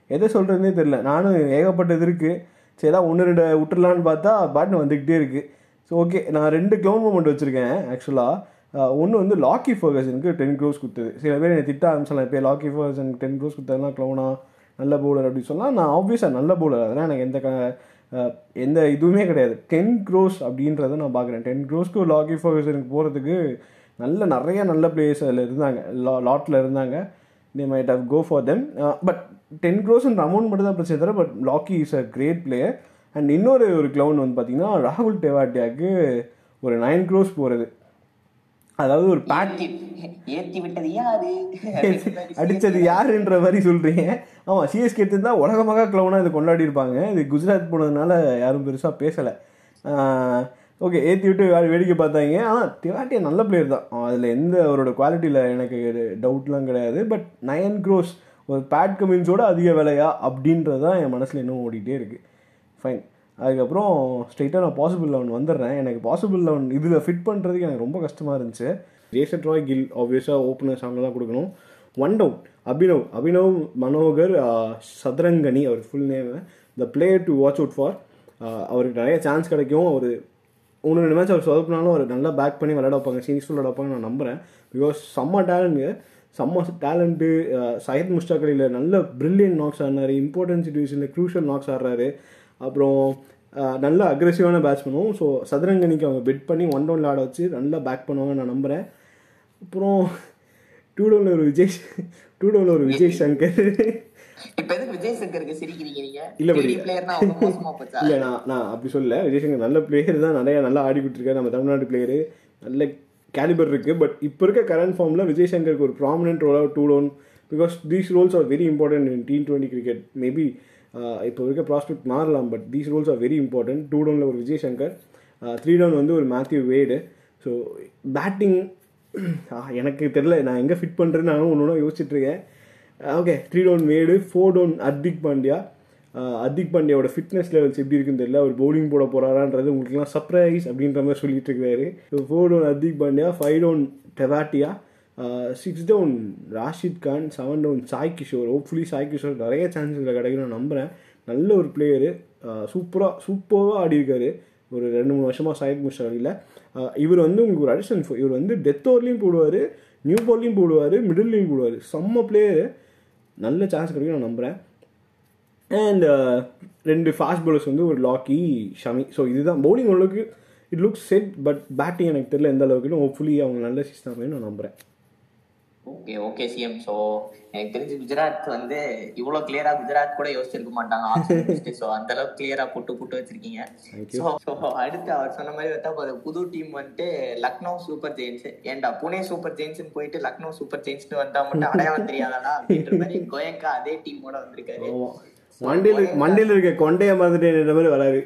எதை சொல்கிறதுனே தெரில நானும் ஏகப்பட்டது இருக்குது சரி ஏதாவது ஒன்று ரெண்டு விட்டுறலான்னு பார்த்தா பாட்னு வந்துக்கிட்டே இருக்குது ஸோ ஓகே நான் ரெண்டு க்ளவுன் மூமெண்ட் வச்சுருக்கேன் ஆக்சுவலாக ஒன்று வந்து லாக்கி ஃபர்கசனுக்கு டென் க்ரோஸ் கொடுத்தது. சில பேர் என்னை திட்ட ஆரம்பிச்சலாம் இப்போ லாக்கி ஃபர்கசனுக்கு டென் க்ரோஸ் கொடுத்ததுலாம் க்ளவுனா நல்ல பவுலர் அப்படின்னு சொன்னால் நான் ஆப்வியஸாக நல்ல பவுலர் அதெல்லாம் எனக்கு எந்த எந்த இதுவுமே கிடையாது. டென் க்ரோஸ் அப்படின்றத நான் பார்க்குறேன். டென் க்ரோஸ்க்கு லாக்கி ஃபர்கசனுக்கு போகிறதுக்கு நல்ல நிறைய நல்ல பிளேயர்ஸ் அதில் இருந்தாங்க. லா லாட்டில் இருந்தாங்க. They might have go for them but ten க்ரோஸ்ன்ற amount மட்டும் தான் பிரச்சனை தவிர but Lockie is a great player and இன்னொரு ஒரு க்ளவுன் வந்து பார்த்தீங்கன்னா ராகுல் டெவாட்டியாவுக்கு ஒரு நைன் க்ரோஸ் போகிறது அதாவது ஒரு பேட் ஏத்தி ஏத்தி விட்டது யாரு? அடிச்சது யாருன்ற மாதிரி சொல்றீங்க. ஆமா சிஎஸ்கே எடுத்திருந்தா உலகமாக கிளவுனா இது கொண்டாடி இருப்பாங்க. இது குஜராத் போனதுனால யாரும் பெருசா பேசல. ஓகே ஏற்றி விட்டு வேறு வேடிக்கை பார்த்தாங்க. ஆனால் திவாட்டியா நல்ல பிளேயர் தான். அதில் எந்த அவரோட குவாலிட்டியில் எனக்கு டவுட்லாம் கிடையாது. பட் நயன் க்ரோஸ் ஒரு பேட் கமின்ஸோட அதிக விலையா அப்படின்றது தான் என் மனசில் இன்னும் ஓடிட்டே இருக்குது ஃபைன் அதுக்கப்புறம் ஸ்ட்ரெயிட்டாக நான் பாசிபிள் லெவன் வந்துடுறேன். எனக்கு பாசிபிள் லெவன் இதில் ஃபிட் பண்ணுறதுக்கு எனக்கு ரொம்ப கஷ்டமாக இருந்துச்சு. ஜேசன் ராய் கில் ஆப்வியஸாக ஓப்பனர்ஸ் அவங்க தான் கொடுக்கணும். One down Abhinav Abhinav Manohar Sadarangani our full name the player to watch out for அவருக்கு நிறைய சான்ஸ் கிடைக்கும். அவர் ஒன்று ரெண்டு மேட்ச் அவர் சொதப்பினாலும் அவர் நல்லா பேக் பண்ணி விளையாட வைப்பாங்க. சீரியஸ் விளையாட வைப்பாங்க நான் நம்புகிறேன் பிகாஸ் செம்ம டேலண்ட் செம்ம டேலண்ட்டு சையத் முஸ்டாக் அலியில் நல்ல பிரில்லியன்ட் நாக்ஸ் ஆடினார் இம்பார்ட்டன்ட் சுச்சுவேஷனில் க்ரூஷியல் நாக்ஸ் ஆடுறாரு. அப்புறம் நல்ல அக்ரெசிவான பேட்ஸ்மேனும் ஸோ சதுரங்கனிக்கு அவங்க பெட் பண்ணி ஒன் டவுனில் ஆட வச்சு நல்லா பேக் பண்ணுவாங்க நான் நம்புகிறேன் அப்புறம் டூ டவுனில் ஒரு விஜய் டூ டவுனில் ஒரு விஜய் சங்கர். இப்ப எதுக்கு விஜய் சங்கருக்கு சிரிக்கிறீங்க இல்ல, நான் நான் அப்படி சொல்ல விஜய்சங்கர் நல்ல பிளேயர் தான் நிறைய நல்லா ஆடி கொடுத்துருக்காரு. நம்ம தமிழ்நாட்டு பிளேயரு நல்ல கேலிபர் இருக்குது பட் இப்போ இருக்க கரண்ட் ஃபார்மில் விஜய் சங்கருக்கு ஒரு prominent ரோலாக two down because these roles are very important in team twenty cricket maybe இப்போ இருக்க ப்ராஸ்பெக்ட் மாறலாம் but these roles are very important two டவுனில் ஒரு Vijay Shankar uh, three down வந்து ஒரு மேத்யூ வேடு ஸோ பேட்டிங் எனக்கு தெரில நான் எங்கே ஃபிட் பண்ணுறேன்னு நானும் ஒன்று ஒன்றா யோசிச்சுட்ருக்கேன் okay three down Wade four down Hardik Pandya Hardik பாண்டியாவோட fitness levels எப்படி இருக்குன்னு தெரியல. அவர் பவுலிங் போட போறாரான்றது உங்களுக்குலாம் சர்ப்ரைஸ் அப்படின்ற மாதிரி சொல்லிட்டு இருக்காரு. Four down Hardik Pandya five down Tewatia six down Rashid Khan seven down Sai Kishore. Hopefully Sai Kishore நிறைய சான்சஸில் கிடைக்கும் நான் நம்புகிறேன் நல்ல ஒரு பிளேயரு சூப்பராக சூப்பராக ஆடி இருக்காரு. ஒரு ரெண்டு மூணு வருஷமாக சாயித் முஷாலியில் இவர் வந்து உங்களுக்கு ஒரு அடிஷன் இவர் வந்து டெத் ஓவர்லையும் போடுவார் நியூ பால்லையும் போடுவார் மிடில்லையும் போடுவார். செம்ம பிளேயரு நல்ல சான்ஸ் கிடைக்கும் நான் நம்புகிறேன் அண்ட் ரெண்டு ஃபாஸ்ட் bowlers வந்து ஒரு லாக்கி ஷமி ஸோ இதுதான் பவுலிங் ஓரளவுக்கு it looks set but batting எனக்கு தெரியல எந்த அளவுக்கு. ஹோப்ஃபுல்லி அவங்க நல்ல சீசன் நான் நம்புகிறேன் ஓகே ஓகே சிஎம் சோ எனக்கு தெரிஞ்சு குஜராத் வந்து இவ்வளவு கிளியரா குஜராத் கூட யோசிச்சிருக்க மாட்டாங்க. சோ அந்த அளவுக்கு கிளியரா போட்டு போட்டு வச்சிருக்கீங்க. சோ சோ அடுத்து அவர் சொன்ன மாதிரி பார்த்தா ஒரு புது டீம் வந்துட்டு லக்னோ சூப்பர் ஜெயின்ஸ் ஏன்டா புனே சூப்பர் ஜெயின்ஸ் போயிட்டு லக்னோ சூப்பர் ஜெயின்ஸ்னு வந்தா மட்டும் அடையாளம் தெரியாதா அப்படின்ற மாதிரி கோயங்கா அதே டீமோட வந்திருக்காரு. மண்டியில் மண்டியில் இருக்க கொண்டைய மறந்துட்டேன்ற மாதிரி வராரு.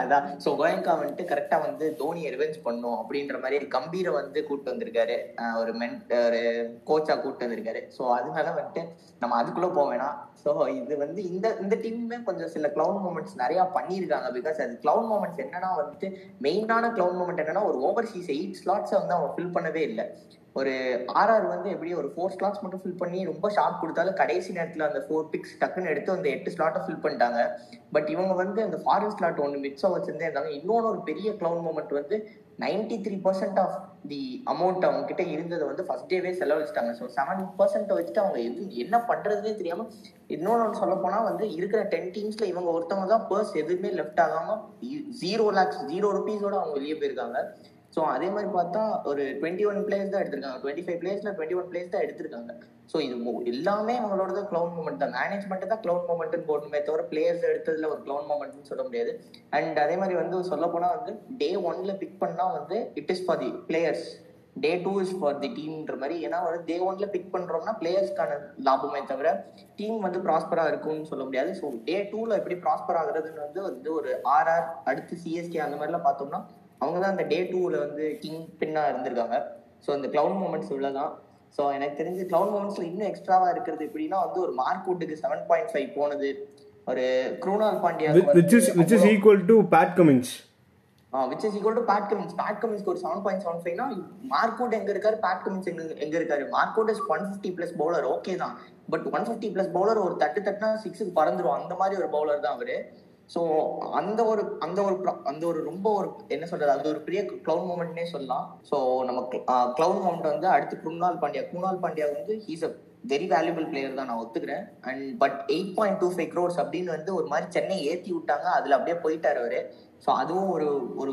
அதான். சோ கோயங்கா வந்துட்டு கரெக்டா வந்து தோனியை ரிவெஞ்ச் பண்ணும் அப்படின்ற மாதிரி கம்பீரை வந்து கூட்டு வந்திருக்காரு. ஒரு மென் ஒரு கோச்சா கூட்டு வந்திருக்காரு. சோ அதனால வந்துட்டு நம்ம அதுக்குள்ள வேணாம். சோ இது வந்து இந்த இந்த டீமுமே கொஞ்சம் சில கிளவுன் மூமெண்ட்ஸ் நிறைய பண்ணியிருக்காங்க பிகாஸ் அது கிளவுன் மூமெண்ட்ஸ் என்னன்னா வந்துட்டு மெயினான கிளவுன் மூமெண்ட் என்னன்னா ஒரு ஓவர்சீஸ் எயிட் ஸ்லாட்ஸை வந்து அவங்க ஃபில் பண்ணவே இல்லை. ஒரு ஆர்ஆர் வந்து எப்படி ஒரு ஃபோர் ஸ்லாட்ஸ் மட்டும் ஃபில் பண்ணி ரொம்ப ஷார்ட் கொடுத்தாலும் கடைசி நேரத்தில் அந்த ஃபோர் பிக்ஸ் டக்குன்னு எடுத்து அந்த எட்டு ஸ்லாட்டை ஃபில் பண்ணிட்டாங்க. பட் இவங்க வந்து அந்த ஃபாரன் ஸ்லாட் ஒன்று மிக்ஸாக வச்சிருந்தே இருந்தாங்க. இன்னொன்று ஒரு பெரிய கிளவுன் மூமெண்ட் வந்து ninety three percent of the amount அவங்க கிட்ட இருந்ததை வந்து ஃபர்ஸ்ட் டேவே செலவழிச்சிட்டாங்க. ஸோ செவன் பர்சன்ட் வச்சுட்டு அவங்க எது என்ன பண்றதுன்னே தெரியாம இன்னொன்று சொல்ல போனால் வந்து இருக்கிற டென் டீம்ஸ்ல இவங்க ஒருத்தவங்க தான் பர்ஸ் எதுவுமே லெஃப்ட் ஆகாம ஜீரோ லேக்ஸ் ஜீரோ ருபீஸோட அவங்க வெளியே போயிருக்காங்க. ஸோ அதே மாதிரி பார்த்தா ஒரு டுவெண்ட்டி ஒன் பிளேஸ் தான் எடுத்திருக்காங்க. டுவெண்ட்டி ஃபைவ் பிளேஸில் டுவெண்ட்டி ஒன் பிளேஸ் தான் எடுத்திருக்காங்க. ஸோ இது எல்லாமே அவங்களோட தான் க்ளவுன் மூமெண்ட் தான். மேனேஜ்மெண்ட் தான் க்ளவுன் மூமெண்ட்னு போடணுமே தவிர பிளேயர்ஸ் எடுத்ததுல ஒரு க்ளவுன் மூமெண்ட்னு சொல்ல முடியாது. அண்ட் அதே மாதிரி வந்து சொல்ல போனா வந்து டே ஒன்ல பிக் பண்ணா வந்து it is for the players day two is for the டீம்ன்ற மாதிரி. ஏன்னா வந்து டே ஒன்ல பிக் பண்றோம்னா பிளேயர்ஸ்க்கான லாபமே தவிர டீம் வந்து ப்ராஸ்பரா இருக்கும்னு சொல்ல முடியாது. ஸோ டே டூல எப்படி ப்ராஸ்பர் ஆகுறதுன்னு வந்து வந்து ஒரு ஆர்ஆர் அடுத்து சிஎஸ்கே அந்த மாதிரிலாம் பார்த்தோம்னா அவங்க தான் அந்த டே டூவில் வந்து கிங் பின்னா இருந்திருக்காங்க. ஸோ இந்த கிளவுன் மூமெண்ட்ஸ் இவ்வளோதான் ஸோ எனக்கு தெரிஞ்சு கிளவுன் மூமெண்ட்ஸ்ல இன்னும் எக்ஸ்ட்ராவா இருக்கிறது எப்படின்னா வந்து ஒரு மார்க்வுட்டுக்கு செவன் பாயிண்ட் ஃபைவ் போனது. ஒரு Krunal Pandya which is which is equal to Pat Cummins which is equal to Pat Cummins Pat கமின்ஸ்க்கு ஒரு செவன் பாயிண்ட் செவன் ஃபைவ்னா மார்க்வுட் எங்க இருக்காரு பேட் கமின்ஸ் எங்க எங்க இருக்காரு? Mark Wood is one fifty plus bowler okay தான். But one fifty plus bowler ஒரு தட்டு தட்டுனா சிக்ஸுக்கு பறந்துரும். அந்த மாதிரி ஒரு பவுலர் தான் அவரு. ஸோ அந்த ஒரு அந்த ஒரு அந்த ஒரு ரொம்ப ஒரு என்ன சொல்றது அது ஒரு பெரிய கிளவுன் மூமெண்ட்னே சொல்லலாம். ஸோ நம்ம கிளவுன் மூமெண்ட் வந்து அடுத்து குருணால் பாண்டியா குருணால் பாண்டியா வந்து he's a very valuable player தான் நான் ஒத்துக்கிறேன். And but eight point two five crores அப்படின்னு வந்து ஒரு மாதிரி சென்னை ஏத்தி விட்டாங்க. அதுல அப்படியே போயிட்டாரு அவரு. ஸோ அதுவும் ஒரு ஒரு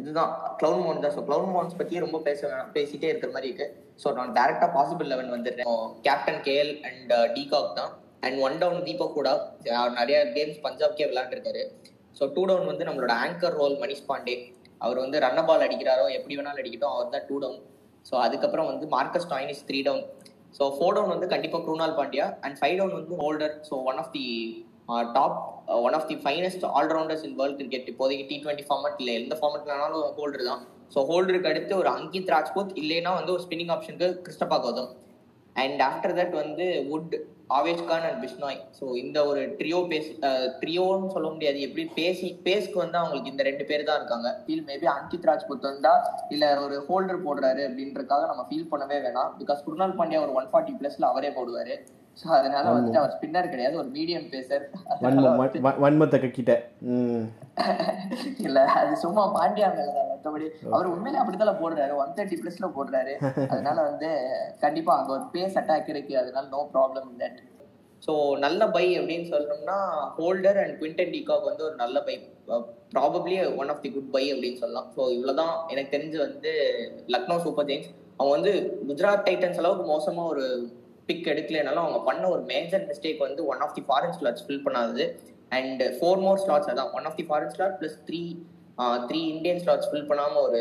இதுதான். கிளவுன் மோன் தான். ஸோ கிளவுன் மோன்ஸ் பத்தியே ரொம்ப பேச வேணாம் பேசிட்டே இருக்கிற மாதிரி இருக்கு. ஸோ நான் டேரக்டா பாசிபிள் லெவன் வந்துடுறேன். Captain KL and de Kock தான். அண்ட் ஒன் டவுன் தீபக் கூட அவர் நிறைய கேம்ஸ் பஞ்சாப்கே விளையாண்டுருக்காரு. ஸோ டூ டவுன் வந்து நம்மளோட ஆங்கர் ரோல் மணிஷ் பாண்டே. அவர் வந்து ரன்ன பால் அடிக்கிறாரோ எப்படி வேணாலும் அடிக்கட்டும் அவர் தான் டூ டவுன் ஸோ அதுக்கப்புறம் வந்து Marcus Stoinis three down so four down வந்து கண்டிப்பாக Krunal Pandya and five down வந்து Holder so one of the top one of the finest allrounders in world cricket இப்போதைக்கு டி டுவெண்ட்டி ஃபார்மட் இல்லை எந்த ஃபார்மட்லனாலும் holder தான். So ஹோல்டருக்கு அடுத்து ஒரு அங்கித் ராஜ்பூத் இல்லைன்னா வந்து ஒரு ஸ்பின்னிங் ஆப்ஷனுக்கு Krishnappa Gowtham. And after that வந்து Wood Avesh Khan and Bishnoi so இந்த ஒரு ட்ரியோ பேஸ் ட்ரியோன்னு சொல்ல முடியாது. எப்படி பேசி பேஸ்க்கு வந்து அவங்களுக்கு இந்த ரெண்டு பேர் தான் இருக்காங்க. ஃபீல் மேபி அங்கித் ராஜ்புத் வந்தா இல்லை ஒரு ஹோல்டர் போடுறாரு அப்படின்றதுக்காக நம்ம ஃபீல் பண்ணவே வேணாம். பிகாஸ் குருநாள் பாண்டியா ஒரு ஒன் ஃபார்ட்டி பிளஸ்ல அவரே போடுவார். ஸோ அதனால வந்துட்டு அவர் ஸ்பின்னர் கிடையாது ஒரு மீடியம் பேசர் வன்மத்தை கக்கிட்ட இல்ல அது சும்மா பாண்டியா மேலதான் மற்றபடி அவர் உண்மையிலே அப்படித்தான் போடுறாரு. ஒன் தேர்ட்டி பிளஸ்ல போடுறாரு. அதனால வந்து கண்டிப்பா அங்க ஒரு பேஸ் அட்டாக் இருக்கு. அதனால நோ ப்ராப்ளம் தட் ஸோ நல்ல பை அப்படின்னு சொல்லணும்னா Holder and Quinton de Kock வந்து ஒரு நல்ல buy probably one of the good buy அப்படின்னு சொல்லலாம். ஸோ இவ்வளோதான் எனக்கு தெரிஞ்சு வந்து லக்னோ சூப்பர் ஜெயின்ஸ் அவங்க வந்து குஜராத் டைட்டன்ஸ் அளவுக்கு மோசமா ஒரு பிக் எடுக்கலனாலும் அவங்க பண்ண ஒரு மேஜர் மிஸ்டேக் வந்து one of the foreign slots fill பண்ணாதது. And four more slots அதான். One of the foreign slot plus three three Indian slots fill பண்ணாமல் ஒரு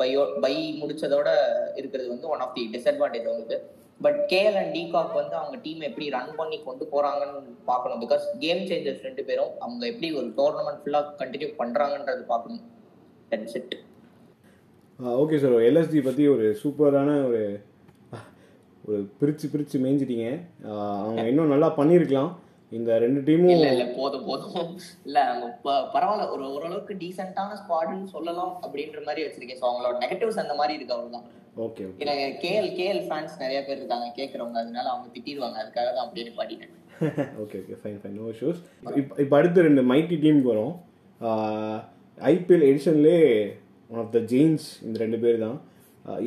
பையோ பை முடிச்சதோட இருக்கிறது வந்து ஒன் ஆஃப் தி டிஸ்அட்வான்டேஜ் அவங்களுக்கு. But KL and de Kock வந்து அவங்க டீம் எப்படி ரன் பண்ணி கொண்டு போறாங்கன்னு பார்க்கணும். பிகாஸ் கேம் சேஞ்சர்ஸ் ரெண்டு பேரும் அவங்க எப்படி ஒரு டோர்னமெண்ட் ஃபுல்லாக கண்டினியூ பண்றாங்கன்றது பார்க்கணும். That's it okay sir LSD பற்றி ஒரு சூப்பரான ஒரு ஒரு பிரித்து பிரித்து மேய்ஞ்சிட்டீங்க. அவங்க இன்னும் நல்லா பண்ணியிருக்கலாம். இந்த ரெண்டு டீமும் இல்ல இல்ல போதும் போதும். இல்ல ப- பரவாயில்ல. ஒரு ஓரளவுக்கு டீசென்டான ஸ்குவாட்னு சொல்லலாம் அப்படின்ற மாதிரி வச்சிருக்கேன். ஸோ அவங்களோட நெகட்டிவ்ஸ் அந்த மாதிரி இருக்கு அவ்வளவுதான். Okay okay. இல்ல கேஎல் கேஎல் ஃபேன்ஸ் நிறைய பேர் இருக்காங்க கேக்குறவங்க. அதனால அவங்க திட்டிடுவாங்க. அதுக்காக தான் அப்படியே பாடிட்டேன் okay okay. Fine fine no shoes இப்போ இப்போ அடுத்த ரெண்டு மைட்டி டீமுக்கு வரும். ஐபிஎல் எடிஷன்லே ஒன் ஆஃப் த ஜெயின்ஸ் இந்த ரெண்டு பேர் தான்.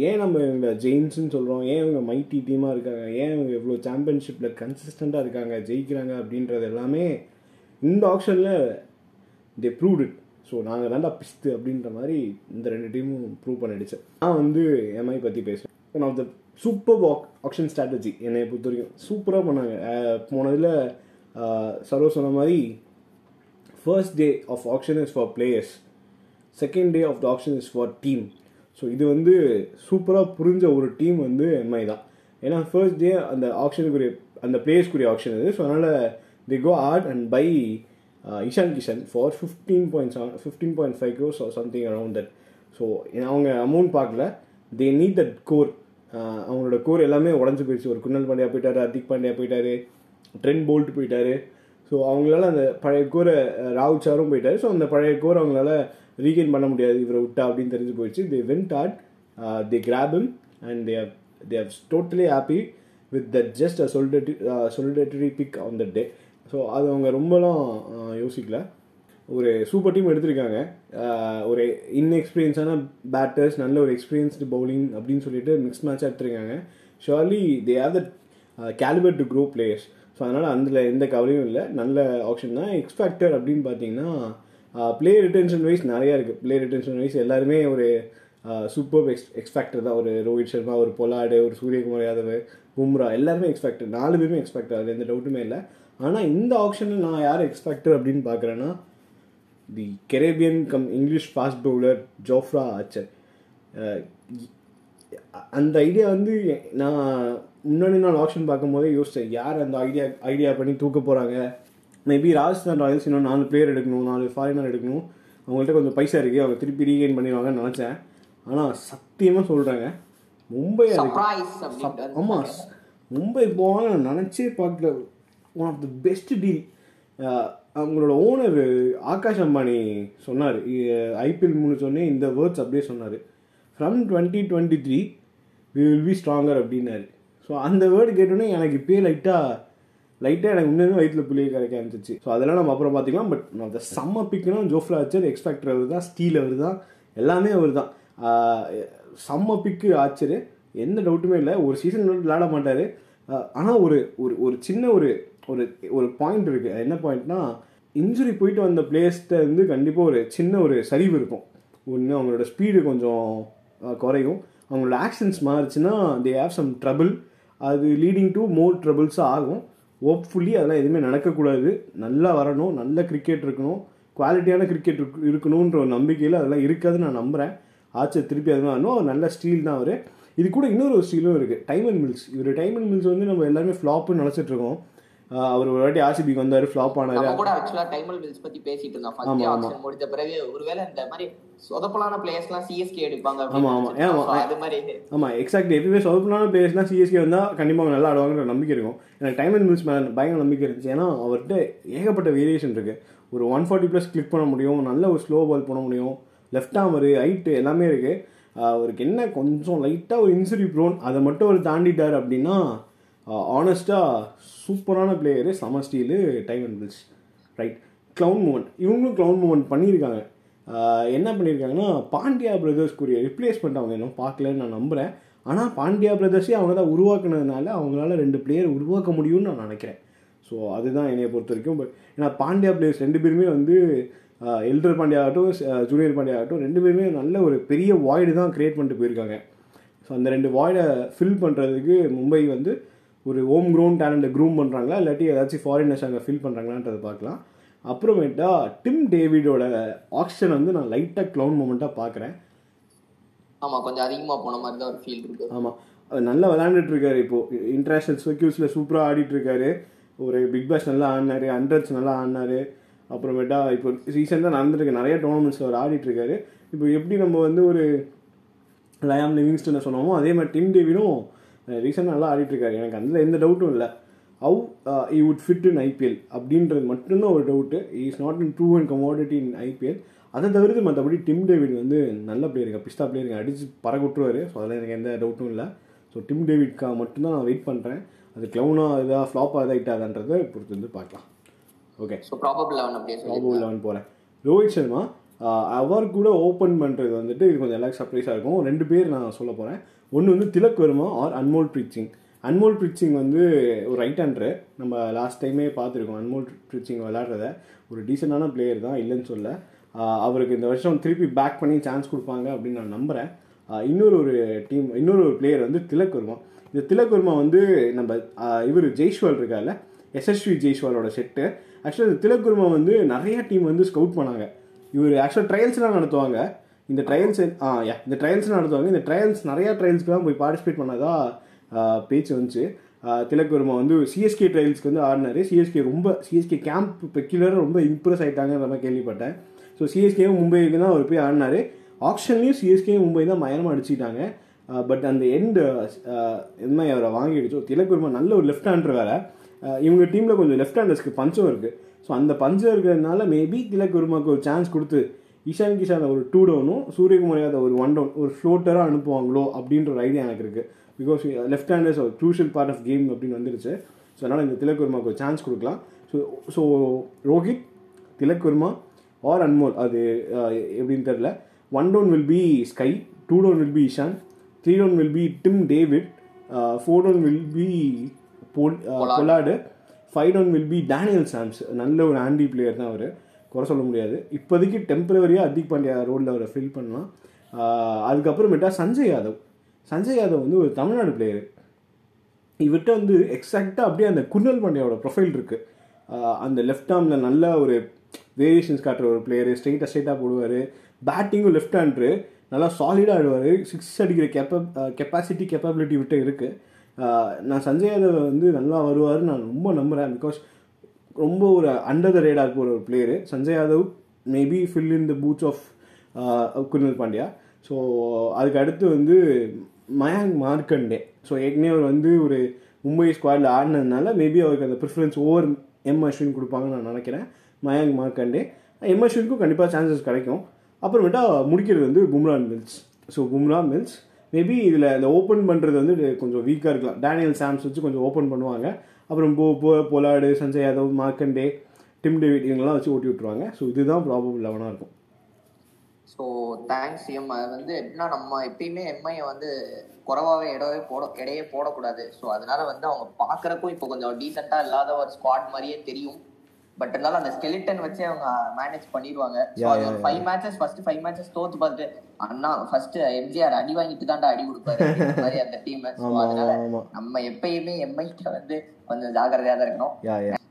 ஏன் நம்ம இவங்க ஜெயின்ஸ்னு சொல்கிறோம் ஏன் இவங்க மைட்டி டீமாக இருக்காங்க? ஏன் இவங்க இவ்வளோ சாம்பியன்ஷிப்பில் கன்சிஸ்டண்ட்டாக இருக்காங்க? ஜெயிக்கிறாங்க அப்படின்றது எல்லாமே இந்த ஆப்ஷனில் தே ப்ரூவ்ட் இட் ஸோ நாங்கள் தாண்டா பிஸ்து அப்படின்ற மாதிரி இந்த ரெண்டு டீமும் ப்ரூவ் பண்ணிடுச்சு. நான் வந்து எம்ஐ பற்றி பேசுகிறேன் one of the super auction strategy என்னை பொறுத்த வரைக்கும் சூப்பராக பண்ணாங்க. போனதில் சரோ சொன்ன மாதிரி first day of auction is for players second day of the auction is for team so இது வந்து சூப்பராக புரிஞ்ச ஒரு டீம் வந்து எம்ஐ தான். ஏன்னா ஃபர்ஸ்ட் டே அந்த ஆக்ஷனுக்குரிய அந்த பிளேயர்ஸ்க்குரிய ஆக்ஷன் இது ஸோ அதனால் the core and buy Ishan Kishan for fifteen point seven fifteen point five crores something around that so அவங்க அமௌண்ட் பார்க்கல. தே நீட் தட் கோர் அவங்களோட கோர் எல்லாமே உடஞ்சி போயிடுச்சு. ஒரு குன்னல் பாண்டியா போயிட்டார் ஹர்திக் பாண்டியா போயிட்டாரு ட்ரெண்ட் போல்ட் போயிட்டார். ஸோ அவங்களால அந்த பழைய கோரை uh, ராவுச்சாரும் சாரும் ஸோ அந்த பழைய கோர் அவங்களால ரீகெயின் பண்ண முடியாது இவரை விட்டா அப்படின்னு தெரிஞ்சு போயிடுச்சு. They went at they கிராபிம் and they have they have totally happy with that just a solitary solitary pick on the day so அது அவங்க ரொம்பலாம் uh, யோசிக்கல. ஒரு சூப்பர் டீம் எடுத்திருக்காங்க. Uh, ஒரு இன்எக்ஸ்பீரியன்ஸான பேட்டர்ஸ் நல்ல ஒரு எக்ஸ்பீரியன்ஸ்டு பவுலிங் அப்படின்னு சொல்லிட்டு மிக்ஸ் மேட்சாக எடுத்திருக்காங்க. Surely they have the calibre to grow players so அதனால் அதில் எந்த கவலையும் இல்லை. நல்ல ஆப்ஷன் தான். எக்ஸ்பேக்டர் அப்படின்னு பார்த்தீங்கன்னா பிளே ரிட்டென்ஷன் வைஸ் நிறையா இருக்குது பிளே ரிட்டென்ஷன் வைஸ் எல்லாருமே ஒரு சூப்பர் எக்ஸ் எக்ஸ்பேக்டர் தான். ஒரு ரோஹித் சர்மா ஒரு பொலாடு ஒரு சூரியகுமார் யாதவ் பும்ரா எல்லாருமே எக்ஸ்பெக்டர் நாலு பேருமே எக்ஸ்பெக்டர் அது எந்த டவுட்டுமே இல்லை. ஆனால் இந்த ஆப்ஷனில் நான் யார் எக்ஸ்பெக்டர் அப்படின்னு பார்க்குறேன்னா the Caribbean come English fast bowler Jofra Archer அந்த ஐடியா வந்து நான் முன்னாடி நாள் ஆப்ஷன் பார்க்கும்போதே யோசித்தேன் யார் அந்த ஐடியா ஐடியா பண்ணி தூக்க போகிறாங்க மேபி ராஜஸ்தான் ராயல்ஸ் இன்னும் நாலு பிளேயர் எடுக்கணும் நாலு ஃபாரினர் எடுக்கணும். அவங்கள்ட்ட கொஞ்சம் பைசா இருக்குது அவங்க திருப்பி ரீகெயின் பண்ணிடுவாங்கன்னு நினச்சேன். ஆனால் சத்தியமாக சொல்கிறாங்க மும்பை ஆமாம் மும்பை போவாங்க நான் நினச்சே பார்க்கல. One of the best deal அவங்களோட ஓனர் ஆகாஷ் அம்பானி சொன்னார். ஐபிஎல் மூணு சொன்னே இந்த வேர்ட்ஸ் அப்படியே சொன்னார். From twenty twenty three we will be stronger அப்படின்னாரு. ஸோ அந்த வேர்டு கேட்டோன்னே எனக்கு இப்பயே லைட்டாக லைட்டாக எனக்கு இன்னும் வயிற்றுல புள்ளிய கிடைக்க ஆரம்பிச்சிச்சு. ஸோ அதெல்லாம் நம்ம அப்புறம் பார்த்துக்கலாம். பட் நான் அந்த செம்ம பிக்னா ஜோஃப்ரா ஆச்சர் எக்ஸ்பேக்டர் அவர் தான் ஸ்டீல் அவர் தான் எல்லாமே அவர் தான் செம்ம பிக்கு ஆச்சர் எந்த டவுட்டுமே இல்லை. ஒரு சீசன் விளையாட மாட்டார். ஆனால் ஒரு ஒரு ஒரு சின்ன ஒரு ஒரு ஒரு பாயிண்ட் இருக்குது என்ன பாயிண்ட்னா இன்ஜுரி போயிட்டு வந்த பிளேயர்ஸ்கிட்ட வந்து கண்டிப்பாக ஒரு சின்ன ஒரு சரிவு இருக்கும். ஒன்று அவங்களோட ஸ்பீடு கொஞ்சம் குறையும். அவங்களோட ஆக்ஷன்ஸ் மாறுச்சுன்னா தே ஹேவ் சம் ட்ரபிள் அது லீடிங் டு மோர் ட்ரபிள்ஸாக ஆகும். ஹோப்ஃபுல்லி அதெல்லாம் எதுவுமே நடக்கக்கூடாது. நல்லா வரணும் நல்ல கிரிக்கெட் இருக்கணும் குவாலிட்டியான கிரிக்கெட் இருக்கணுன்ற ஒரு நம்பிக்கையில் அதெல்லாம் இருக்காதுன்னு நான் நம்புகிறேன் ஆச்சர் திருப்பி அது இன்னும் நல்ல ஸ்டீல் தான் அவர். இது கூட இன்னொரு ஒரு ஸ்டீலும் இருக்குது டைமன் மில்ஸ் இவர் டைமன் மில்ஸ் வந்து நம்ம எல்லாருமே ஃப்ளாப்னு ஆஹ் அவர் ஒரு வாட்டி ஆர்சிபிக்கு வந்தார் ஃப்ளாப் ஆனார். கூட ஆக்சுவலா டைமல் மில்ஸ் பத்தி பேசிட்டு இருந்தோம். ஃபர்ஸ்ட் ஆப்ஷன் முடிஞ்ச பிறகு ஒருவேளை இந்த மாதிரி சொதப்பலான பிளேயர்ஸ் எல்லாம் சிஎஸ்கே எடுப்பாங்க ஆமா, ஆமா. So, அது மாதிரி ஆமாம் எக்ஸாக்ட்லி எப்பயுமே சொதப்பலான பிளேயர்ஸ்னால் சிஎஸ்கே வந்தால் கண்டிப்பாக அவங்க நல்லா ஆடுவாங்கன்ற நம்பிக்கை இருக்கும். எனக்கு டைமன் மில்ஸ் மேலே பயங்கர நம்பிக்கை இருந்துச்சு. ஏன்னா அவர்கிட்ட ஏகப்பட்ட வேரியேஷன் இருக்குது ஒரு ஒன் ஃபார்ட்டி ப்ளஸ் கிளிக் பண்ண முடியும் நல்ல ஒரு ஸ்லோ பால் பண்ண முடியும். லெஃப்ட் ஆமரு ஹைட்டு எல்லாமே இருக்குது அவருக்கு என்ன கொஞ்சம் லைட்டாக ஒரு இன்சுரி ப்ரோன் அதை மட்டும் அவர் தாண்டிட்டார் அப்படின்னா ஆனஸ்ட்டாக சூப்பரான பிளேயரு சம steal Tymal Mills right clown moment இவங்களும் க்ளவுன் மூமெண்ட் பண்ணியிருக்காங்க. என்ன பண்ணியிருக்காங்கன்னா பாண்டியா பிரதர்ஸ்க்குரிய ரிப்ளேஸ்மெண்ட் அவங்க இன்னும் பார்க்கலன்னு நான் நம்புகிறேன் ஆனால் பாண்டியா பிரதர்ஸே அவங்க தான் உருவாக்குனதுனால அவங்களால ரெண்டு பிளேயர் உருவாக்க முடியும்னு நான் நினைக்கிறேன். ஸோ அதுதான் என்னையை பொறுத்த வரைக்கும். பட் ஏன்னா பாண்டியா பிளேயர்ஸ் ரெண்டு பேருமே வந்து எல்டர் பாண்டியா ஆகட்டும் ஜூனியர் பாண்டியா ஆகட்டும் ரெண்டு பேருமே நல்ல ஒரு பெரிய வாய்டு தான் க்ரியேட் பண்ணிட்டு போயிருக்காங்க. ஸோ அந்த ரெண்டு வாய்டை ஃபில் பண்ணுறதுக்கு மும்பை வந்து ஒரு ஹோம் க்ரௌண்ட் டேலண்ட்டை க்ரூம் பண்ணுறாங்களா இல்லாட்டி ஏதாச்சும் ஃபாரினர்ஸ் அங்கே ஃபில் பண்ணுறாங்களான்றதை பார்க்கலாம். அப்புறமேட்டா டிம் டேவிடோட ஆக்ஷன் வந்து நான் லைட்டாக க்ளவுன் மூமெண்ட்டாக பார்க்குறேன் ஆமா கொஞ்சம் அதிகமா போன மாதிரி தான் ஒரு ஃபீல் இருக்கு. ஆமாம் நல்லா விளையாண்டுட்டு இருக்காரு இப்போது இன்டர்நேஷ்னல் சர்க்கியூஸில் சூப்பராக ஆடிட்டு இருக்காரு. ஒரு பிக் பாஸ் நல்லா ஆடினாரு ஹண்ட்ரட்ஸ் நல்லா ஆடினாரு. அப்புறமேட்டா இப்போ ரீசெண்டாக நடந்துருக்கு நிறைய டோர்னமெண்ட்ஸில் அவர் ஆடிட்டு இருக்காரு. இப்போ எப்படி நம்ம வந்து ஒரு லயாம் லிவிங்ஸ்டனை சொன்னோமோ அதே மாதிரி டிம் டேவிடும் ரீசெண்டாக நல்லா ஆடிட்டு இருக்காரு. எனக்கு அதில் எந்த டவுட்டும் இல்லை. How he would fit in IPL அப்படின்றது மட்டும்தான் ஒரு doubt is not in true and commodity in IPL அதை தவிர்த்து மற்றபடி டிம் டேவிட் வந்து நல்ல பிளேயருங்க பிஸ்தா பிளேயருங்க அடித்து பறக்க விட்டுருவாரு ஸோ அதில் எனக்கு எந்த டவுட்டும் இல்லை. ஸோ டிம் டேவிட்காக மட்டும்தான் நான் வெயிட் பண்ணுறேன் அது க்ளவுனாக இதாக ஃப்ளாப்பாக இதாக இட்டாதான்றதை பொறுத்து வந்து பார்க்கலாம். ஓகே ஸோ ப்ராபபிள் லெவன் அப்படியே பாபு லெவன் போகிறேன் ரோஹித் சர்மா அவர் கூட ஓப்பன் பண்ணுறது வந்துட்டு இது கொஞ்சம் எல்லாருக்கும் சர்ப்ரைஸாக இருக்கும். ரெண்டு பேர் நான் சொல்ல போகிறேன் ஒன்று வந்து திலக் வர்மா ஆர் அன்மோல் பிரீத் சிங் அன்மோல் பிரிச்சிங் வந்து ஒரு ரைட் ஹேண்டரு நம்ம லாஸ்ட் டைமே பார்த்துருக்கோம் அன்மோல் பிரிச்சிங் விளாட்றத ஒரு டீசெண்டான பிளேயர் தான் இல்லைன்னு சொல்ல. அவருக்கு இந்த வருஷம் திருப்பி பேக் பண்ணி சான்ஸ் கொடுப்பாங்க அப்படின்னு நான் நம்புகிறேன் இன்னொரு ஒரு டீம் இன்னொரு ஒரு பிளேயர் வந்து திலக் வர்மா. இந்த திலக் வர்மா வந்து நம்ம இவர் ஜெய்ஷ்வால் இருக்கார்ல எஸ்எஸ்வி ஜெய்ஷ்வாலோட செட்டு ஆக்சுவலாக திலக் வர்மா வந்து நிறைய டீம் வந்து ஸ்கவுட் பண்ணாங்க. இவர் ஆக்சுவலாக ட்ரையல்ஸ்லாம் நடத்துவாங்க. இந்த ட்ரையல்ஸ் ஆ யா இந்த ட்ரையல்ஸ் நடத்துவாங்க. இந்த ட்ரையல்ஸ் நிறையா ட்ரையல்ஸ்க்குலாம் போய் பார்ட்டிசிபேட் பண்ணாதான் பேச்சு வந்துச்சு. திலக் வர்மா வந்து சிஎஸ்கே ட்ரையல்ஸ்க்கு வந்து ஆடினாரு. சிஎஸ்கே ரொம்ப சிஎஸ்கே கேம்ப் பெக்குலராக ரொம்ப இம்ப்ரெஸ் ஆகிட்டாங்கன்ற மாதிரி கேள்விப்பட்டேன். ஸோ சிஎஸ்கேவும் மும்பைக்கு தான் அவர் போய் ஆடினாரு. ஆக்ஷன்லேயும் சிஎஸ்கேவும் மும்பை தான் மயமாக அடிச்சிட்டாங்க பட் அந்த எண்டு மாதிரி அவரை வாங்கிடுச்சோ திலக் வர்மா நல்ல ஒரு லெஃப்ட் ஹேண்டர் வேறு. இவங்க டீமில் கொஞ்சம் லெஃப்ட் ஹேண்டர்ஸ்க்கு பஞ்சம் இருக்குது ஸோ அந்த பஞ்சம் இருக்கிறதுனால மேபி திலக் வர்மாக்கு ஒரு சான்ஸ் கொடுத்து இஷான் கிஷான் ஒரு டூ டவுனும் சூரியகுமார் யாதவ் ஒரு ஒன் டவுன் ஒரு ஃப்ளோட்டராக அனுப்புவாங்களோ அப்படின்ற ஒரு ஐடியா எனக்கு இருக்குது பிகாஸ் லெஃப்ட் ஹேண்டர்ஸ் ஒரு க்ரூஷியல் பார்ட் ஆஃப் கேம் அப்படின்னு வந்துருச்சு. ஸோ அதனால் இந்த திலக் வர்மாக்கு ஒரு சான்ஸ் கொடுக்கலாம். So so Rohit Tilak Varma or Anmol அது ஆஹ் எப்படின்னு தெரில one down will be SKY two down will be Ishan three down will be Tim David four down will be pole Pollard five down will be Daniel Sams நல்ல ஒரு aunty player தான் அவர். குறை சொல்ல முடியாது. இப்போதைக்கு டெம்பரவரியாக அதிக் பாண்டியா ரோலில் அவரை ஃபில் பண்ணலாம். ஆஹ் அதுக்கப்புறமேட்டா சஞ்சய் யாதவ். சஞ்சய் யாதவ் வந்து ஒரு தமிழ்நாடு பிளேயர் இவர்கிட்ட வந்து எக்ஸாக்டாக அப்படியே அந்த குன்னல் பாண்டியாவோட ப்ரொஃபைல் இருக்குது அந்த லெஃப்ட் ஆர்மில் நல்ல ஒரு வேரியேஷன்ஸ் காட்டுற ஒரு பிளேயர் ஸ்ட்ரெயிட்டாக ஸ்ட்ரெயிட்டாக போடுவார். பேட்டிங்கும் லெஃப்ட் ஹேண்ட்ரு நல்லா சாலிடாக ஆடுவார். சிக்ஸ் அடிக்கிற கெப்ப கெப்பாசிட்டி கெப்பபிலிட்டி விட்டு இருக்குது நான் சஞ்சய் யாதவ் வந்து நல்லா வருவார் நான் ரொம்ப நம்புகிறேன் பிகாஸ் ரொம்ப ஒரு அண்டர் த ரேடாக போகிற ஒரு player Sanjay Yadav maybe fill in the boots of Krunal Pandya. So அதுக்கு அடுத்து வந்து மயாங்க் மார்க்கண்டே. ஸோ ஏற்கனவே அவர் வந்து ஒரு மும்பை ஸ்குவாடில் ஆடினதுனால மேபி அவருக்கு அந்த ப்ரிஃபரன்ஸ் ஓவர் எம் அஸ்வின் கொடுப்பாங்கன்னு நான் நினைக்கிறேன். மயாங்க் மார்க்கண்டே. எம் அஸ்வினுக்கும் கண்டிப்பாக சான்சஸ் கிடைக்கும். அப்புறமேட்டா முடிக்கிறது வந்து Bumrah Mills. So Bumrah Mills maybe இதில் இந்த ஓப்பன் பண்ணுறது வந்து கொஞ்சம் வீக்காக இருக்கலாம். டேனியல் சாம்ஸ் வச்சு கொஞ்சம் ஓப்பன் பண்ணுவாங்க. அப்புறம் போ போ Pollard Sanjay Yadav Markande Tim David இவங்கெல்லாம் வச்சு ஓட்டி விட்ருவாங்க ஸோ இதுதான் ப்ராபபிள் லெவனாக இருக்கும். ஸோ தேங்க்ஸ் எம் அது வந்து எப்படின்னா நம்ம எப்பயுமே எம்ஐயை வந்து குறவாவே இடவே போட இடையே போடக்கூடாது. ஸோ அதனால வந்து அவங்க பார்க்கறக்கும் இப்போ கொஞ்சம் டீசெண்டாக இல்லாத ஒரு ஸ்குவாட் மாதிரியே தெரியும். பட் இருந்தாலும் அந்த ஸ்கெலிட்டன் வச்சு அவங்க மேனேஜ் பண்ணிடுவாங்க. Five matches first five matches தோத்து பார்த்துட்டு அண்ணா ஃபர்ஸ்ட் எம்ஜிஆர் அடி வாங்கிட்டு தான்டா அடி கொடுப்பாரு மாதிரி அந்த டீம் அதனால. நம்ம எப்பயுமே எம்ஐ வந்து கொஞ்சம் ஜாக்கிரதையா தான் இருக்கணும்.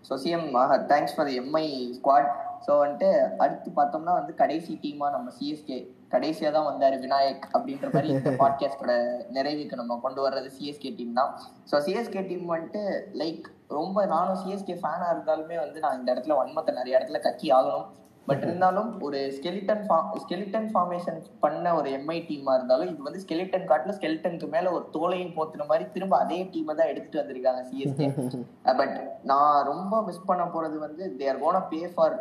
So CM thanks for MI squad so வந்துட்டு அடுத்து பார்த்தோம்னா வந்து கடைசி டீமா நம்ம சிஎஸ்கே கடைசியா தான் வந்தாரு விநாயக் அப்படின்ற மாதிரி இந்த பாட்காஸ்டோட நிறைவுக்கு நம்ம கொண்டு வர்றது சிஎஸ்கே டீம் தான். ஸோ சிஎஸ்கே டீம் வந்துட்டு லைக் ரொம்ப நானும் சிஎஸ்கே ஃபேனா இருந்தாலுமே வந்து நான் இந்த இடத்துல வன்மத்தை நிறைய இடத்துல கக்கி ஆகணும். பட் இருந்தாலும் ஒரு ஸ்கெலிட்டன் ஸ்கெலிட்டன் ஃபார்மேஷன் பண்ண ஒரு எம்ஐ டீமா இருந்தாலும் இது வந்து ஸ்கெலிட்டன் காட்டுல ஸ்கெலிட்டனுக்கு மேல ஒரு தோலையும் போத்துன மாதிரி திரும்ப அதே டீமை தான் எடுத்துட்டு வந்திருக்காங்க சிஎஸ்கே பட் நான் ரொம்ப மிஸ் பண்ண போறது வந்து there gonna be for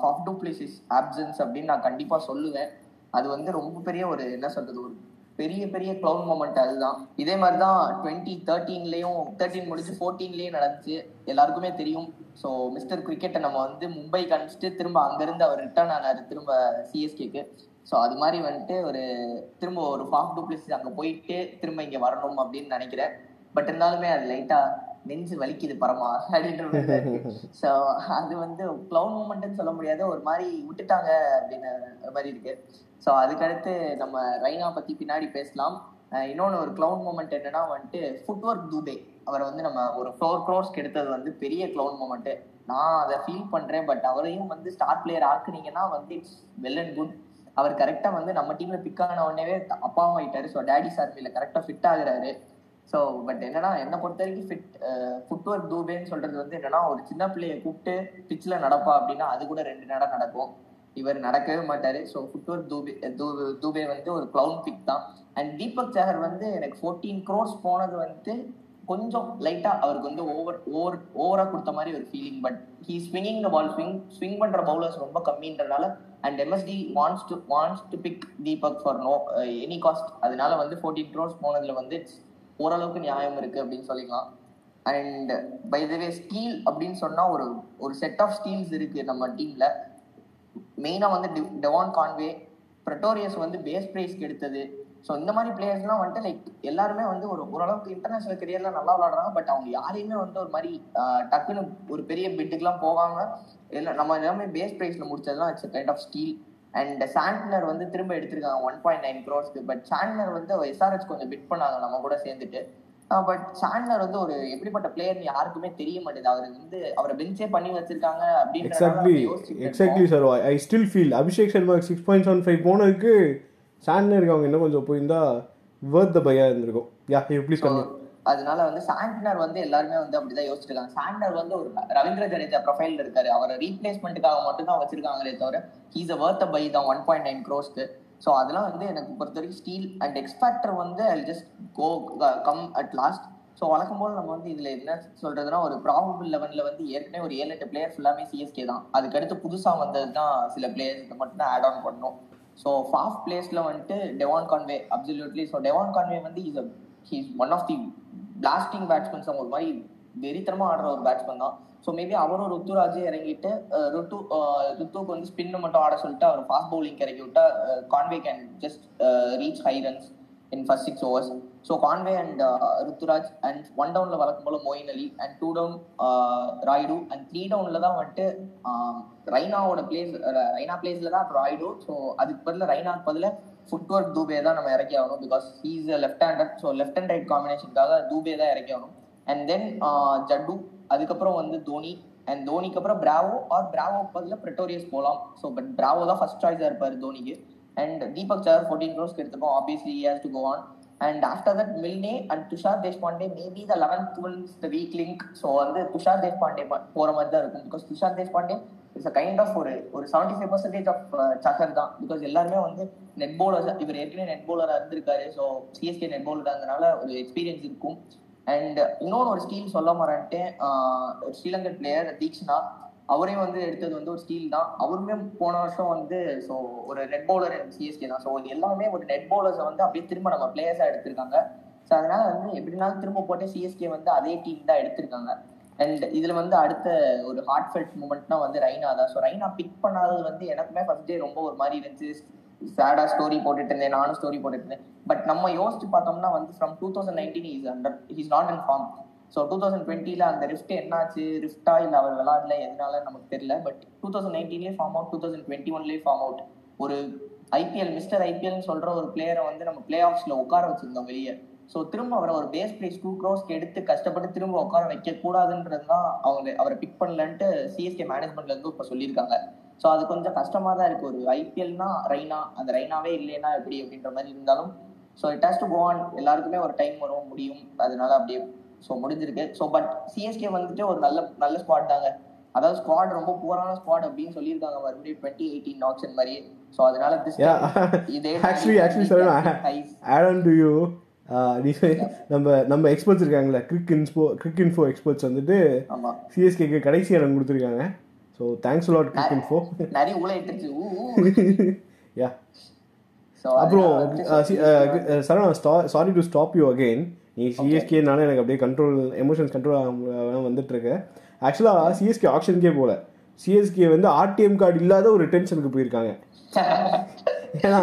Faf du Plessis options அப்படின்னு நான் கண்டிப்பா சொல்லுவேன். அது வந்து ரொம்ப பெரிய ஒரு என்ன சொல்றது ஒரு பெரிய பெரிய க்ளவுன் மூமெண்ட் அதுதான். இதே மாதிரி தான் டுவெண்ட்டி தேர்ட்டீன்லேயும் தேர்ட்டீன் முடிஞ்சு ஃபோர்டீன்லேயும் நடந்துச்சு. எல்லாருக்குமே தெரியும். ஸோ மிஸ்டர் கிரிக்கெட்டை நம்ம வந்து மும்பைக்கு அனுப்பிச்சிட்டு திரும்ப அங்கேருந்து அவர் ரிட்டர்ன் ஆனார் திரும்ப சிஎஸ்கேக்கு ஸோ அது மாதிரி வந்துட்டு ஒரு திரும்ப ஒரு ஃபாஃப் டூப்ளிசிஸ் அங்கே போயிட்டு திரும்ப இங்கே வரணும் அப்படின்னு நினைக்கிறேன். பட் இருந்தாலுமே அது லைட்டாக நெஞ்சு வலிக்குது பரமா அப்படின்ற ஸோ அது வந்து க்ளவுன் மூமெண்ட்னு சொல்ல முடியாத. ஒரு மாதிரி விட்டுட்டாங்க அப்படின்னு மாதிரி இருக்கு. ஸோ அதுக்கடுத்து நம்ம ரைனா பத்தி பின்னாடி பேசலாம். இன்னொன்று ஒரு க்ளவுன் மூமெண்ட் என்னன்னா வந்துட்டு ஃபுட்ஒர்க் தூபே அவரை வந்து நம்ம ஒரு ஃபோர் க்ரோர்ஸ்க்கு எடுத்தது வந்து பெரிய க்ளவுன் மூமெண்ட்டு நான் அதை ஃபீல் பண்றேன் பட் அவரையும் வந்து ஸ்டார் பிளேயர் ஆக்குனீங்கன்னா வந்து இட்ஸ் வெல் அண்ட் குட் அவர் கரெக்டாக வந்து நம்ம டீம்ல பிக் ஆன உடனே அப்பாவும் ஆயிட்டாரு. ஸோ டேடி சார்பியில் கரெக்டாக ஃபிட் ஆகுறாரு. ஸோ பட் என்னன்னா என்னை பொறுத்த வரைக்கும் ஃபிட் ஃபுட் ஒர்க் தூபேன்னு சொல்றது வந்து என்னன்னா ஒரு சின்ன பிள்ளைய கூப்பிட்டு பிச்சில் நடப்பா அப்படின்னா அது கூட ரெண்டு நட நடக்கும். இவர் நடக்கவே மாட்டாரு. So foot work Dube Dube வந்து ஒரு க்ளவுன் பிக் தான். அண்ட் தீபக் சாகர் வந்து எனக்கு ஃபோர்டீன் க்ரோர்ஸ் போனது வந்து கொஞ்சம் லைட்டாக அவருக்கு வந்து ஓவர் ஓவர் ஓவராக கொடுத்த மாதிரி ஒரு feeling but he swinging the ball swing swing பண்ணுற பவுலர்ஸ் ரொம்ப கம்மின்றனால and MSD wants to wants to pick Deepak for no any cost அதனால வந்து ஃபோர்டீன் க்ரோர்ஸ் போனதில் வந்து ஓரளவுக்கு நியாயம் இருக்கு அப்படின்னு சொல்லிக்கலாம். And by the way steal அப்படின்னு சொன்னா ஒரு ஒரு செட் ஆஃப் ஸ்கீல்ஸ் இருக்கு நம்ம டீம்ல மெயினா வந்து டெவான் கான்வே பிரட்டோரியஸ் வந்து பேஸ் ப்ரைஸ்க்கு எடுத்தது. ஸோ இந்த மாதிரி பிளேயர்ஸ்லாம் வந்துட்டு லைக் எல்லாருமே வந்து ஒரு ஓரளவுக்கு இன்டர்நேஷனல் கரியர்ல நல்லா விளாடுறாங்க பட் அவங்க யாரையுமே வந்து ஒரு மாதிரி டக்குன்னு ஒரு பெரிய பிட்டுக்கெல்லாம் போகாம இல்லை நம்ம எல்லாமே பேஸ் பிரைஸ்ல முடிச்சதுலாம் it's kind of steal and Santner வந்து திரும்ப எடுத்திருக்காங்க ஒன் பாயிண்ட் நைன் க்ரோர்ஸ்க்கு பட் சாண்ட்னர் வந்து எஸ்ஆர்எச் கொஞ்சம் பிட் பண்ணாங்க நம்ம கூட சேர்ந்துட்டு. பட் சாண்ட்னர் வந்து ஒரு எப்படிப்பட்ட பிளேயர்னு யாருக்குமே தெரிய மாட்டேது அவர் வந்து அவரை பெஞ்சே பண்ணி வச்சிருக்காங்க exactly exactly sir I still feel Abhishek Sharma six point seven five போனதுக்கு சாண்ட்னருக்கு அவங்க இன்னும் கொஞ்சம் போயிருந்தா வேர்த் த பையா இருந்திருக்கும். யா ப்ளீஸ் கம்மி அதனால வந்து சாண்ட்னர் வந்து எல்லாருமே வந்து அப்படிதான் யோசிச்சிருக்காங்க. சாண்ட்னர் வந்து ஒரு ரவீந்திர ஜடேஜா ப்ரொஃபைல் இருக்காரு. அவரை ரீப்ளேஸ்மெண்ட்டுக்காக மட்டும் தான் வச்சிருக்காங்களே தவிர ஹீஸ் அ வர்த் பை தான் ஒன் பாயிண்ட் நைன் க்ரோஸ்க்கு ஸோ அதெல்லாம் வந்து எனக்கு பொறுத்த வரைக்கும் ஸ்டீல் அண்ட் எக்ஸ்பேக்டர் வந்து I just go come at last so வழக்கம் போல் நம்ம வந்து இதில் என்ன சொல்றதுன்னா ஒரு ப்ராபபிள் லெவனில் வந்து ஏற்கனவே ஒரு ஏழு எட்டு பிளேயர் ஃபுல்லாமே சிஎஸ்கே தான். அதுக்கடுத்து புதுசாக வந்தது தான் சில பிளேயர்ஸ் மட்டும் தான் ஆட் ஆன் பண்ணணும். ஸோ ஃபாஃப் பிளேஸ்ல வந்துட்டு Devon Conway absolutely so Devon Conway வந்து is he's one of the blasting batsmans ஒரு மாதிரி வெறித்தனமா ஆடுற ஒரு பேட்ஸ்மேன் தான். ஸோ மேபி அவரும் ருத்துராஜ் இறங்கிட்டு ருத்து ருத்துக்கு வந்து ஸ்பின்னு மட்டும் ஆட சொல்லிட்டு அவர் ஃபாஸ்ட் பவுலிங் இறக்கி விட்டா Conway can just reach high runs in first six overs so Conway and Ruturaj and one டவுன்ல வளர்க்கும் போல Moeen Ali and two down Rayudu and three டவுன்ல தான் வந்துட்டு ரைனாவோட பிளேஸ் ரைனா பிளேஸ்ல தான் ராய்டு. ஸோ அதுக்கு பதில் ரைனாக்கு பதில் ஃபுட்வொர்க் தூபே தான் நம்ம இறக்கி ஆகணும் because he's left handed so left and right காம்பினேஷனுக்காக Dube தான் இறக்கி ஆகணும். அண்ட் தென் ஜட்டு அதுக்கப்புறம் வந்து தோனி அண்ட் தோனிக்கு அப்புறம் பிராவோ ஆர் பிராவோ பதில் பிரிட்டோரியஸ் போகலாம் ஸோ பட் பிராவோ தான் ஃபர்ஸ்ட் சாய்ஸாக இருப்பார் தோனிக்கு அண்ட் தீபக் சார் ஃபோர்டீன் க்ரோஸ்க்கு எடுத்துப்போம் obviously has to go on and after that Milne and Tushar Deshpande maybe the eleventh ones the weak link so வந்து துஷார் தேஷ்பாண்டே போகிற மாதிரி தான் இருக்கும். Because Tushar Deshpande it's a kind of ஒரு ஒரு seventy five percentage of Chahar தான். Because எல்லாருமே வந்து நெட் பவுலர் இவர் ஏற்கனவே நெட் பவுலராக இருந்திருக்காரு. ஸோ சிஎஸ்கே நெட் பவுலராக இருந்தனால ஒரு எக்ஸ்பீரியன்ஸ் இருக்கும். அண்ட் இன்னொன்று ஒரு ஸ்டீல் சொல்ல மாறேன்ட்டு ஒரு ஸ்ரீலங்கன் பிளேயர் தீக்ஷனா அவரையும் வந்து எடுத்தது வந்து ஒரு ஸ்டீல் தான். அவருமே போன வருஷம் வந்து ஸோ ஒரு நெட் பவுலர் சிஎஸ்கே தான். ஸோ எல்லாமே ஒரு நெட் பவுலர்ஸை வந்து அப்படியே திரும்ப நம்ம பிளேயர்ஸாக எடுத்திருக்காங்க. ஸோ அதனால வந்து எப்படினாலும் திரும்ப போட்டு சிஎஸ்கே வந்து அதே டீம் தான் எடுத்திருக்காங்க. அண்ட் இதுல வந்து அடுத்த ஒரு ஹார்ட் ஃபெல்ட் மூமெண்ட்னா வந்து ரைனா தான். ஸோ ரைனா பிக் பண்ணாதது வந்து எனக்குமே ஃபர்ஸ்ட் டே ரொம்ப ஒரு மாதிரி இருந்துச்சு. சேடா ஸ்டோரி போட்டுட்டு இருந்தேன் நானும் ஸ்டோரி போட்டுட்டு இருந்தேன். பட் நம்ம யோசிச்சு பார்த்தோம்னா வந்து from two thousand nineteen is under is not in form so two thousand டுவெண்ட்டில அந்த ரிஃப்ட் என்னாச்சு? ரிஃப்டா இல்லை அவர் விளாடல எதனால நமக்கு தெரியல. But two thousand நைன்டீன்லேயே form out two thousand twenty ஒன்லேயே form out ஒரு ஐபிஎல் மிஸ்டர் ஐபிஎல்னு சொல்ற ஒரு பிளேயரை வந்து நம்ம பிளே ஆஃப்ஸ்ல உட்கார வச்சிருந்தோம் வெளியே. ஸோ திரும்ப அவரை ஒரு பேஸ் பிரைஸ் டூ க்ரோஸ்க்கு எடுத்து கஷ்டப்பட்டு திரும்ப உட்கார வைக்க கூடாதுன்றது தான் அவங்க அவரை பிக் பண்ணலன்ட்டு சிஎஸ்கே மேனேஜ்மெண்ட்ல இருந்து இப்போ சொல்லியிருக்காங்க. ஸோ அது கொஞ்சம் கஷ்டமா தான் இருக்கு. ஒரு ஐபிஎல்னா ரெய்னா அந்த ரெய்னாவே இல்லைன்னா எப்படி அப்படின்ற மாதிரி இருந்தாலும் so it has to go on எல்லாருக்குமே ஒரு டைம் வரும் முடியும். அதனால அப்படியே ஸோ முடிஞ்சிருக்கு. ஸோ பட் சிஎஸ்கே வந்துட்டு ஒரு நல்ல நல்ல ஸ்குவாட் தாங்க. அதாவது ஸ்குவாட் ரொம்ப புவரான ஸ்குவாட் அப்படின்னு சொல்லியிருக்காங்க. மறுபடியும் டுவெண்ட்டி எயிட்டீன் ஆப்ஷன் மாதிரி ஸோ அதனால இதே actually, Sarana, Highs. Add on to you நம்ம நம்ம எக்ஸ்பர்ட்ஸ் இருக்காங்களே கிரிக் இன்ஸ்போ கிரிக் இன்ஃபோ எக்ஸ்பர்ட்ஸ் வந்துட்டு சிஎஸ்கேக்கு கடைசி இடம் கொடுத்துருக்காங்க. So thanks lot Cricinfo நிறைய ஊழ இட்டுருச்சு ஊ, ஊ. யா அப்புறம் Saravana sorry to stop you again நீ சிஎஸ்கேனால எனக்கு அப்படியே கண்ட்ரோல் எமோஷன்ஸ் கண்ட்ரோல் வந்துட்டு இருக்கு ஆக்சுவலாக சிஎஸ்கே ஆப்ஷனுக்கே போல. சிஎஸ்கே வந்து ஆர்டிஎம் கார்டு இல்லாத ஒரு டென்ஷனுக்கு போயிருக்காங்க. ஏன்னா.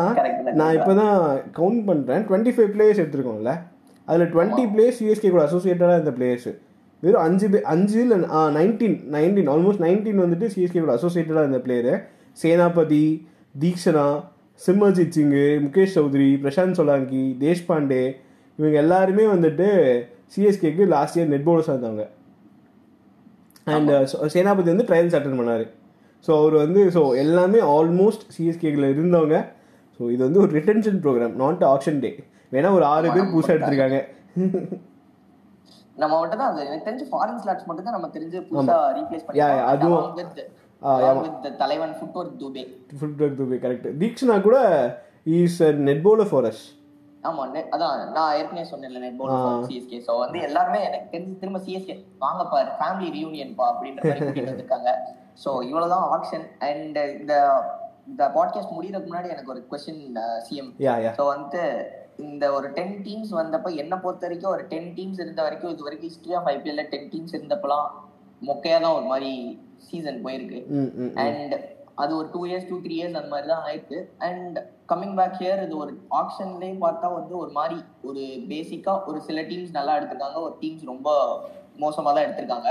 நான் இப்போ தான் கவுண்ட் பண்ணுறேன் டுவெண்ட்டி ஃபைவ் பிளேயர்ஸ் எடுத்திருக்கோம்ல. அதில் டுவெண்ட்டி பிளேயர்ஸ் சிஎஸ்கே கூட அசோசியேட்டடாக இருந்த பிளேயர்ஸ் வெறும் அஞ்சு பே அஞ்சு இல்லை நைன்டீன் நைன்டீன் ஆல்மோஸ்ட் நைன்டீன் வந்துட்டு சிஎஸ்கே கூட அசோசியேட்டடாக இருந்த பிளேயரு சேனாபதி தீக்ஷனா சிம்மர்ஜித் சிங்கு முகேஷ் சௌத்ரி பிரசாந்த் சோலாங்கி தேஷ்பாண்டே இவங்க எல்லாருமே வந்துட்டு சிஎஸ்கேக்கு லாஸ்ட் இயர் நெட் பவுலர்ஸாக இருந்தாங்க. அண்ட் சேனாபதி வந்து ட்ரையல்ஸ் அட்டன் பண்ணார். ஸோ அவர் வந்து ஸோ எல்லாமே ஆல்மோஸ்ட் சிஎஸ்கேல இருந்தவங்க. ஸோ இது வந்து ஒரு ரிட்டன்ஷன் ப்ரோக்ராம் நாட் ஆப்ஷன் டே வேணா ஒரு ஆறு பேர் புதுசாக எடுத்திருக்காங்க. நம்ம மட்டும் தான் எனக்கு தெரிஞ்சு ஃபாரின் ஸ்லாட்ஸ் மட்டும் தான் நம்ம தெரிஞ்சு புதுசா ரீப்ளேஸ் அதுவும்- பண்ணி வித் தலைவன் ஃபுட்வொர்க் துபே ஃபுல் ட்ரக் துபே கரெக்ட் தீக்ஷனா கூட is net bowler for us ஆமா அதான் நான் ஏற்கனவே சொன்னேன்ல நெட் பவுலர் சிஎஸ்கே சோ வந்து எல்லாருமே எனக்கு தெரிஞ்சு திரும்ப சிஎஸ்கே வாங்க பாரு ஃபேமிலி ரியூனியன் பா அப்படின்ற மாதிரி கூட்டிட்டு வந்திருக்காங்க. சோ இவ்வளவுதான் ஆக்ஷன் அண்ட் இந்த இந்த பாட்காஸ்ட் முடியறதுக்கு முன்னாடி எனக்கு ஒரு கொஸ்டின் சிஎம் ஸோ வந்து இந்த ஒரு டென் டீம்ஸ் வந்தப்ப என்ன பொறுத்த வரைக்கும் ஒரு டென் டீம்ஸ் இருந்த வரைக்கும் இது வரைக்கும் ஹிஸ்டரி ஆஃப் ஐபிஎல்ல டென் டீம்ஸ் இருந்தப்பலாம் மொக்கையா தான் ஒரு மாதிரி சீசன் போயிருக்கு. ம் ம் அண்ட் அது ஒரு two years two three years அந்த மாதிரி தான் ஆயிருக்கு. அண்ட் கம்மிங் பேக் ஹியர் இது ஒரு ஆப்ஷன்லேயும் பார்த்தா வந்து ஒரு மாதிரி ஒரு பேசிக்கா ஒரு சில டீம்ஸ் நல்லா எடுத்திருக்காங்க. ஒரு டீம்ஸ் ரொம்ப மோசமா தான் எடுத்திருக்காங்க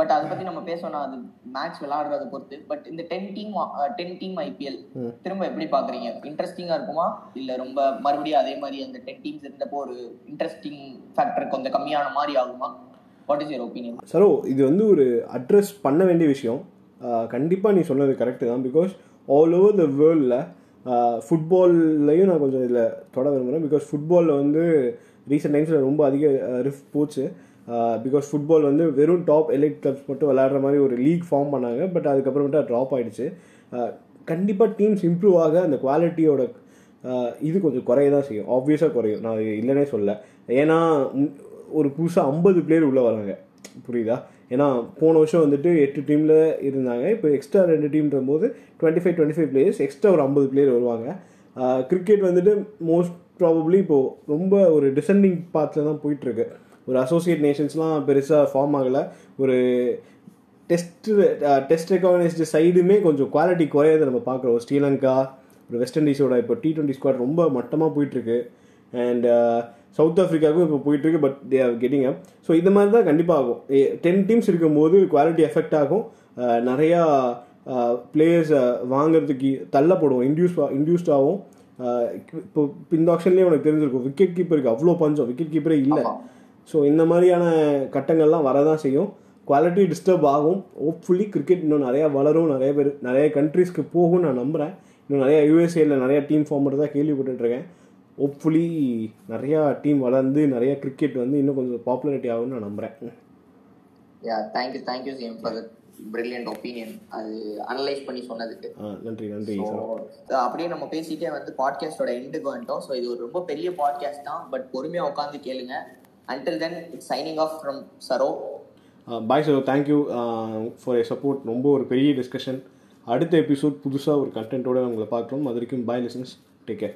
பட் அதை பத்தி நம்ம பேசணும் அது மேட்ச் விளையாடுறத பொறுத்து. பட் இந்த ten team ten team IPL. திரும்ப எப்படி பாக்குறீங்க இன்ட்ரெஸ்டிங்கா இருக்குமா? இல்ல ரொம்ப மறுபடியும் அதே மாதிரி அந்த டென் டீம்ஸ் இருந்தப்போ ஒரு இன்ட்ரெஸ்டிங் ஃபேக்டர் கொஞ்சம் கம்மியான மாதிரி ஆகுமா? What is your opinion Saro இது வந்து ஒரு அட்ரஸ் பண்ண வேண்டிய விஷயம். கண்டிப்பாக நீ சொன்னது கரெக்டு தான். பிகாஸ் ஆல் ஓவர் த வேர்ல்டில் ஃபுட்பால்லையும் நான் கொஞ்சம் இதில் தொட விரும்புகிறேன் பிகாஸ் ஃபுட்பாலில் வந்து ரீசெண்ட் டைம்ஸில் ரொம்ப அதிக ரிஃப் போச்சு. பிகாஸ் ஃபுட்பால் வந்து வெறும் டாப் எலைட் கிளப்ஸ் மட்டும் விளையாடுற மாதிரி ஒரு லீக் ஃபார்ம் பண்ணாங்க. பட் அதுக்கப்புறமேட்டு ட்ராப் ஆகிடுச்சு கண்டிப்பாக டீம்ஸ் இம்ப்ரூவ் ஆக அந்த குவாலிட்டியோட இது கொஞ்சம் குறைய தான் செய்யும் ஆப்வியஸாக குறையும். நான் இல்லைனே சொல்ல ஏன்னா ஒரு புதுசாக ஐம்பது பிளேயர் உள்ளே வராங்க. புரியுதா? ஏன்னா போன வருஷம் வந்துட்டு எட்டு டீமில் இருந்தாங்க. இப்போ எக்ஸ்ட்ரா ரெண்டு டீம்ன்ற போது twenty five twenty five players extra ஒரு ஐம்பது பிளேயர் வருவாங்க. கிரிக்கெட் வந்துட்டு மோஸ்ட் ப்ராபப்ளி இப்போது ரொம்ப ஒரு டிசெண்டிங் பாத்தில் தான் போயிட்டுருக்கு ஒரு அசோசியேட் நேஷன்ஸ்லாம் பெருசாக ஃபார்ம் ஆகலை. ஒரு டெஸ்ட் டெஸ்ட் ரெக்கக்னைஸ்டு சைடுமே கொஞ்சம் குவாலிட்டி குறையாத நம்ம பார்க்குறோம். ஸ்ரீலங்கா ஒரு வெஸ்ட் இண்டீஸோட இப்போ டி டுவெண்ட்டி ஸ்குவாட் ரொம்ப மட்டமாக போயிட்டுருக்கு. அண்ட் சவுத் ஆஃப்ரிக்காவுக்கும் இப்போ போயிட்டுருக்கு but they are getting up so இந்த மாதிரி தான் கண்டிப்பாக ஆகும். டென் டீம்ஸ் இருக்கும்போது குவாலிட்டி எஃபெக்ட் ஆகும். Uh, நிறையா uh, பிளேயர்ஸை uh, வாங்குறதுக்கு தள்ளப்படுவோம். இன்டியூஸ் இன்டியூஸ்ட் ஆகும். இப்போ இந்த ஆப்ஷன்லேயே உனக்கு தெரிஞ்சிருக்கும். விக்கெட் கீப்பருக்கு அவ்வளோ பஞ்சம். விக்கெட் கீப்பரே இல்லை. ஸோ இந்த மாதிரியான கட்டங்கள்லாம் வரதான் செய்யும். குவாலிட்டி டிஸ்டர்ப் ஆகும். ஹோப்ஃபுல்லி கிரிக்கெட் இன்னும் நிறையா வளரும். நிறைய பேர் நிறைய கண்ட்ரீஸ்க்கு போகும்னு நான் நம்புகிறேன் இன்னும் நிறைய யூஎஸ்ஏல நிறைய டீம் ஃபார்ம் தான் கேள்விப்பட்டுருக்கேன் ஹோப்ஃபுல்லி நிறையா டீம் வளர்ந்து நிறைய கிரிக்கெட் வந்து இன்னும் கொஞ்சம் பாப்புலாரிட்டி ஆகும்னு நான் நம்புகிறேன் yeah thank you thank you CM for brilliant opinion அது அனலைஸ் பண்ணி சொன்னதுக்கு. நன்றி நன்றி அப்படியே நம்ம பேசிட்டே வந்து பாட்காஸ்டோட எண்டுக்கு வந்துட்டோம். ஸோ இது ஒரு ரொம்ப பெரிய பாட்காஸ்ட் தான். பட் பொறுமையா உட்காந்து கேளுங்க. Until then it's signing off from Saro bye sir thank you for a support ரொம்ப ஒரு பெரிய டிஸ்கஷன் அடுத்த எபிசோட் புதுசாக ஒரு கண்டென்ட்டோடு உங்களை பார்க்குறோம். அது வரைக்கும் பாய் லிசன்ஸ் டேக் கேர்